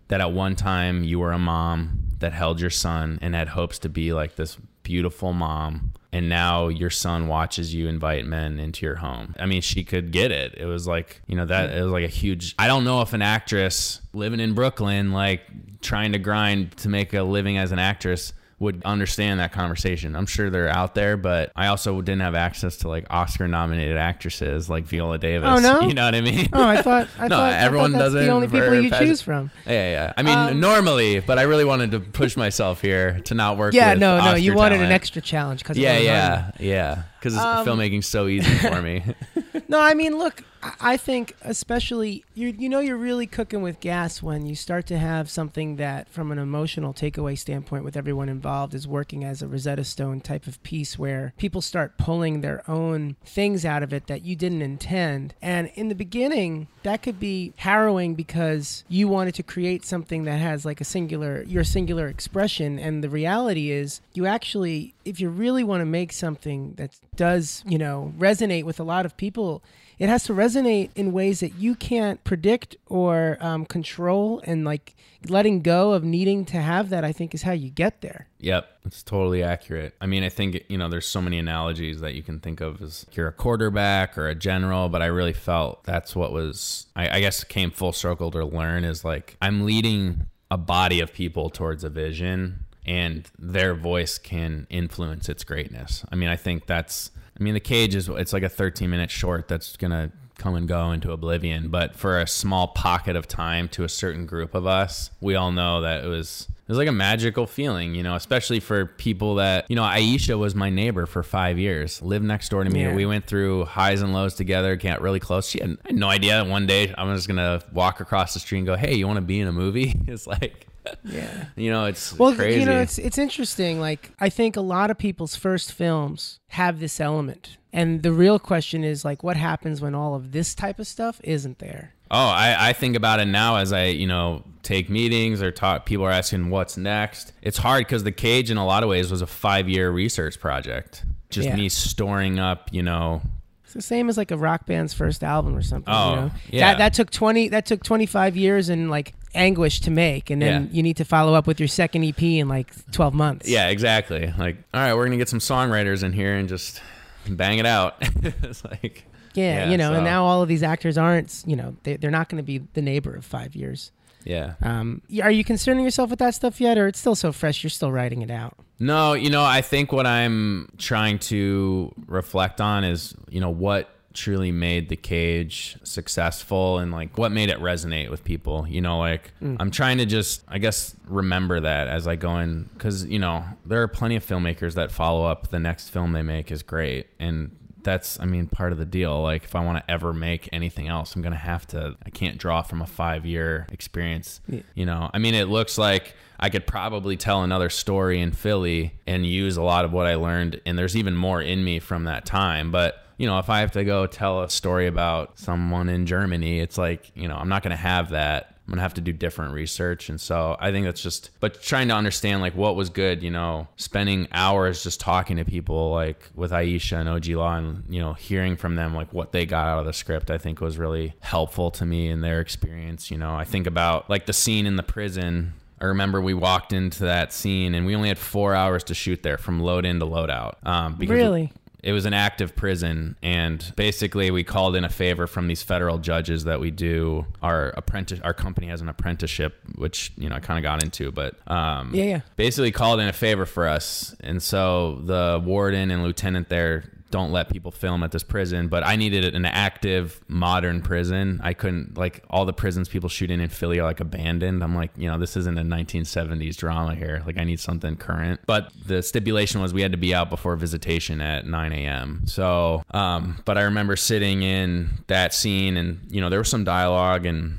that at one time you were a mom that held your son and had hopes to be like this beautiful mom and now your son watches you invite men into your home. I mean, she could get it. It was like, you know, that it was like a huge I don't know if an actress living in Brooklyn like trying to grind to make a living as an actress would understand that conversation. I'm sure they're out there, but I also didn't have access to like Oscar nominated actresses like Viola Davis. Oh, no? You know what I mean? Oh, I thought I No, thought, everyone I thought that's does the only people you choose from. Yeah, yeah. I mean, Um, normally, but I really wanted to push myself here to not work. Yeah, no, no, you Oscar wanted an extra challenge because Yeah, yeah, yeah. Because Um, filmmaking's so easy for me. No, I mean, look, I- think especially you you know you're really cooking with gas when you start to have something that from an emotional takeaway standpoint with everyone involved is working as a Rosetta Stone type of piece where people start pulling their own things out of it that you didn't intend. And in the beginning, that could be harrowing because you wanted to create something that has like a singular your singular expression and the reality is you actually if you really want to make something that does, you know, resonate with a lot of people, it has to resonate in ways that you can't predict or um, control and like letting go of needing to have that i think is how you get there Yep, it's totally accurate. I mean, I think you know, there's so many analogies that you can think of as you're a quarterback or a general, but I really felt that's what was. I, I guess came full circle to learn is like I'm leading a body of people towards a vision, and their voice can influence its greatness. I mean, I think that's. I mean, the cage is it's like a 13 minute short that's gonna come and go into oblivion, but for a small pocket of time to a certain group of us, we all know that it was it was like a magical feeling, you know, especially for people that, you know, Aisha was my neighbor for five years, lived next door to me. Yeah. We went through highs and lows together, got really close. She had, had no idea that one day I'm just going to walk across the street and go, Hey, you want to be in a movie? It's like, yeah you know, it's well crazy. you know it's it's interesting like i think a lot of people's first films have this element and the real question is like what happens when all of this type of stuff isn't there Oh, I, I think about it now as I, you know, take meetings or talk. People are asking what's next. It's hard because the cage, in a lot of ways, was a five-year research project. Just Yeah. me storing up, you know. It's the same as like a rock band's first album or something. Oh, you know? yeah. That, that took twenty. That took twenty five years and like anguish to make, and then Yeah. you need to follow up with your second EP in like twelve months. Yeah, exactly. Like, all right, we're gonna get some songwriters in here and just bang it out. it's like, yeah, Yeah, you know. so- And now all of these actors aren't. You know, they, they're not going to be the neighbor of five years. yeah. Um, are you concerning yourself with that stuff yet, or it's still so fresh? You're still writing it out. No, you know, I think what I'm trying to reflect on is, you know, what truly made the cage successful and like what made it resonate with people. You know, like mm. I'm trying to just, I guess, remember that as I go in because, you know, there are plenty of filmmakers that follow up the next film they make is great. And that's I mean part of the deal. Like if I want to ever make anything else, I'm gonna have to. I can't draw from a five year experience. Yeah. You know, I mean, it looks like I could probably tell another story in Philly and use a lot of what I learned, and there's even more in me from that time. But you know, if I have to go tell a story about someone in Germany, it's like you know, I'm not gonna have that. I'm gonna have to do different research, and so I think that's just. But trying to understand like what was good, you know, spending hours just talking to people like with Aisha and OG Law, and you know, hearing from them like what they got out of the script, I think was really helpful to me in their experience. You know, I think about like the scene in the prison. I remember we walked into that scene and we only had four hours to shoot there from load in to load out. Um, because Really? It was an active prison and basically we called in a favor from these federal judges that we do our apprentice our company has an apprenticeship which you know i kind of got into but um Yeah, yeah. basically called in a favor for us and so the warden and lieutenant there don't let people film at this prison but i needed an active modern prison. I couldn't like all the prisons people shoot in in philly are like abandoned. I'm like you know this isn't a 1970s drama here. Like i need something current. But the stipulation was we had to be out before visitation at 9 a.m so um but i remember sitting in that scene and you know there was some dialogue and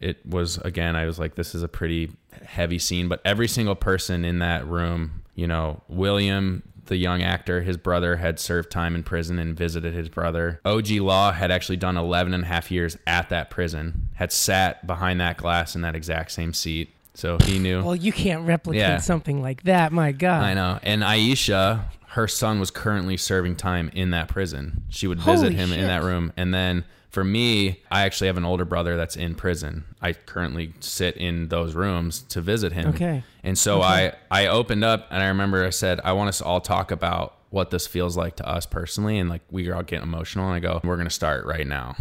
it was again i was like this is a pretty heavy scene. But every single person in that room you know william the young actor his brother had served time in prison and visited his brother og law had actually done 11 and a half years at that prison had sat behind that glass in that exact same seat so he knew Well, you can't replicate Yeah. something like that. My God. I know. And Aisha, her son was currently serving time in that prison. She would visit Holy him in that room. And then for me, I actually have an older brother that's in prison. I currently sit in those rooms to visit him. Okay. And so I I opened up and I remember I said, I want us to all talk about what this feels like to us personally. And like we were all getting emotional. And I go, we're going to start right now.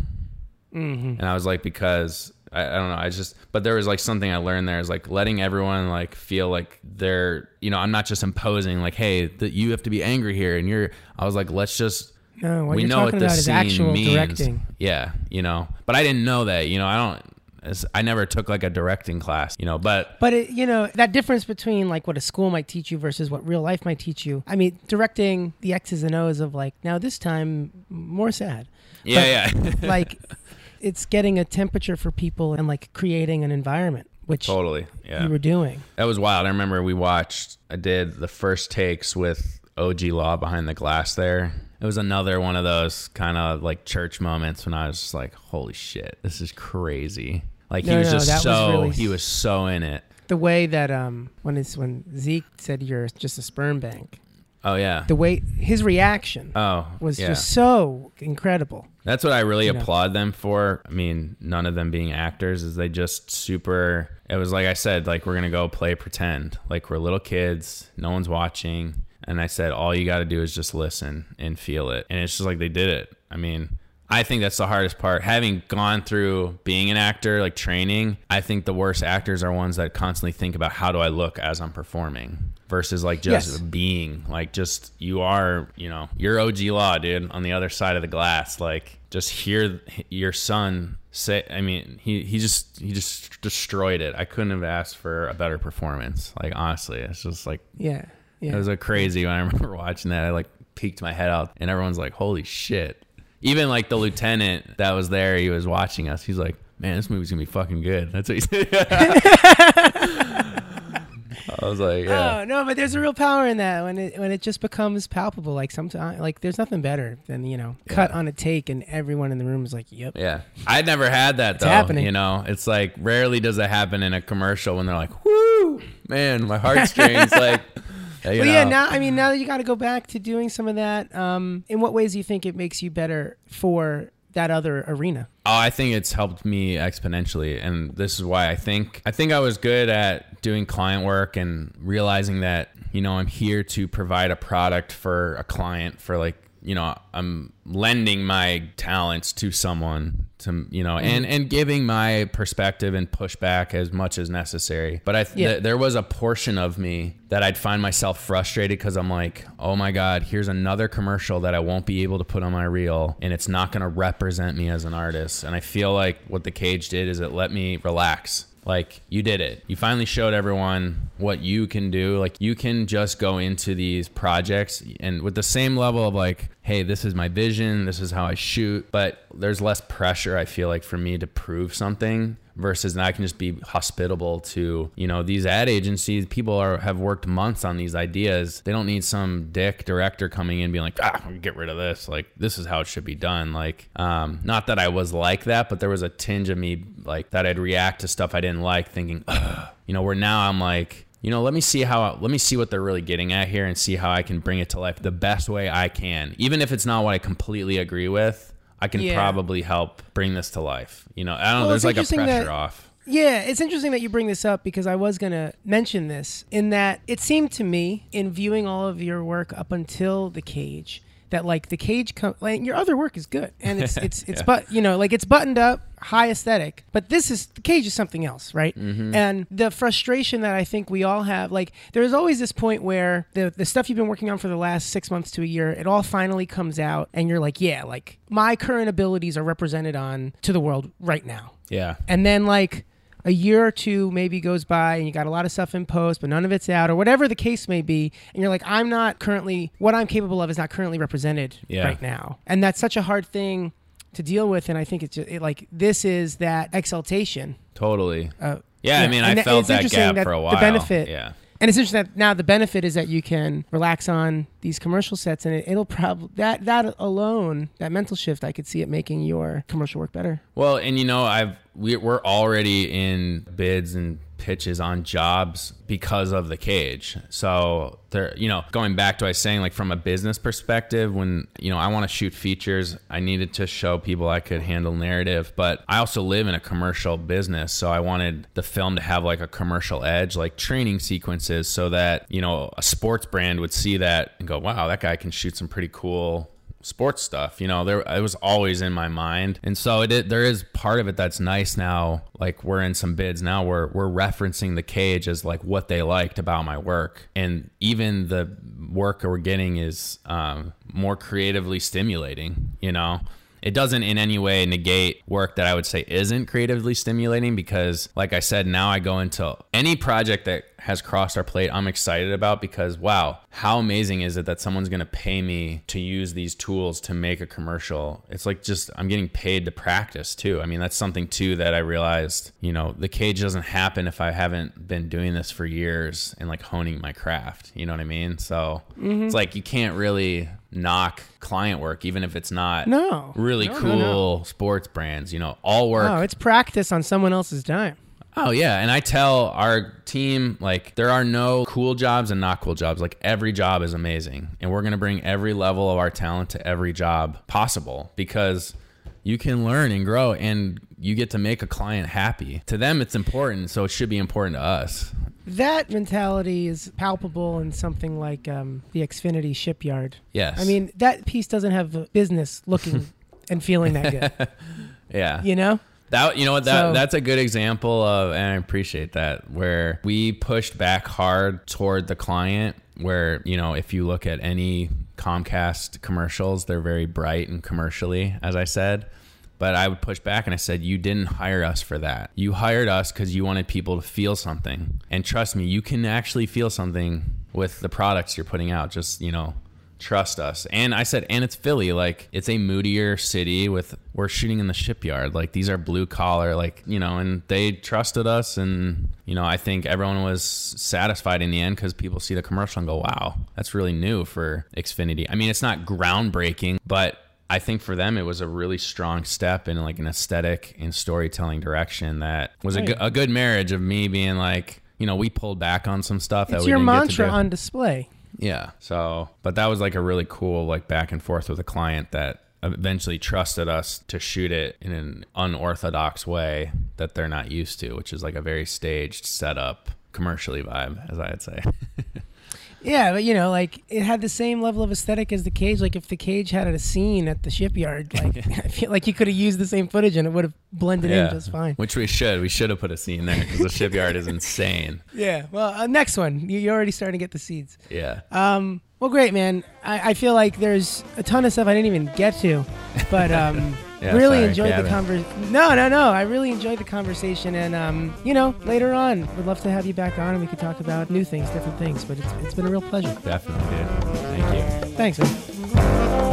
Mm-hmm. And I was like, because I, I don't know, I just, but there was like something I learned there is like letting everyone like feel like they're, you know, I'm not just imposing like, hey, that you have to be angry here, and you're. I was like, let's just. No, what we you're know talking what this about is scene actual means. directing. Yeah, you know, but I didn't know that. You know, I don't. I never took like a directing class. You know, but But it, you know that difference between like what a school might teach you versus what real life might teach you. I mean, directing the X's and O's of like now this time more sad. yeah, yeah, Like it's getting a temperature for people and like creating an environment, which totally. Yeah, you were doing. That was wild. I remember we watched. I did the first takes with OG Law behind the glass. There, it was another one of those kind of like church moments when I was just like, "Holy shit, this is crazy!" Like he was no, just that was so really- he was so in it. The way that um when it's when Zeke said you're just a sperm bank, Oh yeah. the way his reaction Oh, was yeah. just so incredible. That's what I really You know. applaud them for. I mean, none of them being actors is they just super. It was like I said, like we're gonna go play pretend, like we're little kids, no one's watching. And I said, all you got to do is just listen and feel it. And it's just like they did it. I mean, I think that's the hardest part. Having gone through being an actor, like training, I think the worst actors are ones that constantly think about how do I look as I'm performing versus like just Yes. being like just you are you know you're og law dude on the other side of the glass like just hear your son say i mean he he just he just destroyed it i couldn't have asked for a better performance like honestly it's just like Yeah. Yeah. it was a crazy when i remember watching that i like peeked my head out and everyone's like holy shit even like the lieutenant that was there he was watching us he's like man this movie's gonna be fucking good that's what he said i was like yeah Oh no, but there's a real power in that when it when it just becomes palpable. Like sometimes, like there's nothing better than you know cut on a take and everyone in the room is like, "Yep." Yeah. I'd never had that though. happening. You know, it's like rarely does it happen in a commercial when they're like, whoo, man, my heartstrings like Well, yeah. Now, I mean, now that you got to go back to doing some of that, um, in what ways do you think it makes you better for that other arena? Oh, I think it's helped me exponentially, and this is why I think I think I was good at doing client work and realizing that you know I'm here to provide a product for a client for like you know I'm lending my talents to someone to you know and and giving my perspective and pushback as much as necessary. But I th- Yeah. th- there was a portion of me that I'd find myself frustrated because I'm like, oh my god, here's another commercial that I won't be able to put on my reel, and it's not going to represent me as an artist. And I feel like what the cage did is it let me relax. Like you did it. You finally showed everyone what you can do. Like you can just go into these projects and with the same level of like hey, this is my vision, this is how I shoot. But there's less pressure, I feel like, for me to prove something versus I can just be hospitable to, you know, these ad agencies. People are have worked months on these ideas. They don't need some dick director coming in being like, ah, get rid of this. Like this is how it should be done. Like, um, not that I was like that, but there was a tinge of me like that I'd react to stuff I didn't like, thinking, Ugh. you know, where now I'm like, you know, let me see how let me see what they're really getting at here and see how I can bring it to life the best way I can. Even if it's not what I completely agree with, I can Yeah. probably help bring this to life. You know, I don't know, Well, there's like a pressure that- off. Yeah, it's interesting that you bring this up because I was going to mention this in that it seemed to me in viewing all of your work up until the cage that like the cage like your other work is good and it's it's it's Yeah. but you know like it's buttoned up high aesthetic but this is the cage is something else right Mm-hmm. and the frustration that i think we all have like there's always this point where the the stuff you've been working on for the last six months to a year it all finally comes out and you're like yeah like my current abilities are represented on to the world right now Yeah. and then like a year or two maybe goes by and you got a lot of stuff in post but none of it's out or whatever the case may be and you're like i'm not currently what i'm capable of is not currently represented Yeah. right now and that's such a hard thing to deal with and i think it's just it, like this is that exaltation Totally. uh, Yeah, I mean, and I that- felt that gap that for a while. the benefit- Yeah. And it's interesting that now the benefit is that you can relax on these commercial sets and it, it'll probably that that alone that mental shift i could see it making your commercial work better. Well, and you know, I've we, we're already in bids and pitches on jobs because of the cage. So there, you know, going back to I was saying, like from a business perspective, when you know I want to shoot features, I needed to show people I could handle narrative, but I also live in a commercial business, so I wanted the film to have like a commercial edge, like training sequences, so that you know a sports brand would see that and go, "Wow, that guy can shoot some pretty cool." Sports stuff. You know, there it was always in my mind, and so it, there is part of it that's nice now. Like we're in some bids now, where we're referencing the cage as like what they liked about my work, and even the work we're getting is um, more creatively stimulating. You know. It doesn't in any way negate work that I would say isn't creatively stimulating because, like I said, now I go into any project that has crossed our plate, I'm excited about because, wow, how amazing is it that someone's going to pay me to use these tools to make a commercial? It's like just, I'm getting paid to practice too. I mean, that's something too that I realized, you know, the cage doesn't happen if I haven't been doing this for years and like honing my craft. You know what I mean? So mm-hmm. it's like you can't really knock client work, even if it's not No. really No, no, cool no. sports brands. You know, all work. Oh, it's practice on someone else's dime. Oh yeah, and I tell our team like there are no cool jobs and not cool jobs. Like every job is amazing, and we're going to bring every level of our talent to every job possible because you can learn and grow and you get to make a client happy. To them it's important, so it should be important to us. That mentality is palpable in something like um, the Xfinity shipyard. Yes. I mean, that piece doesn't have business looking and feeling that good. yeah. You know? That you know what that So- that's a good example of and I appreciate that where we pushed back hard toward the client where you know if you look at any Comcast commercials they're very bright and commercially as I said. But I would push back and I said you didn't hire us for that. You hired us cuz you wanted people to feel something. And trust me you can actually feel something with the products you're putting out just you know trust us. And I said, and it's Philly. Like, it's a moodier city with, we're shooting in the shipyard. Like, these are blue collar, like, you know, and they trusted us. And, you know, I think everyone was satisfied in the end because people see the commercial and go, wow, that's really new for Xfinity. I mean, it's not groundbreaking, but I think for them it was a really strong step in like an aesthetic and storytelling direction that was a, Right. good, a good marriage of me being like, you know, we pulled back on some stuff that It's we your didn't get to mantra do. on display. Yeah. So, but that was like a really cool like back and forth with a client that eventually trusted us to shoot it in an unorthodox way that they're not used to, which is like a very staged setup commercially vibe, as I'd say. Yeah, but you know, like it had the same level of aesthetic as the cage. Like if the cage had a scene at the shipyard, like I feel like you could have used the same footage and it would have blended in just fine. Which we should. We should have put a scene there because the shipyard is insane. Yeah. Well, uh, next one. You- You're already starting to get the seeds. Yeah. Um, well, great, man. I, I feel like there's a ton of stuff I didn't even get to, but um, Yeah, really sorry, enjoyed the Gavin. conversation. No, no, no. I really enjoyed the conversation, and um, you know, later on, we'd love to have you back on, and we could talk about new things, different things. But it's, it's been a real pleasure. Definitely, dude. Thank you. Thanks, man.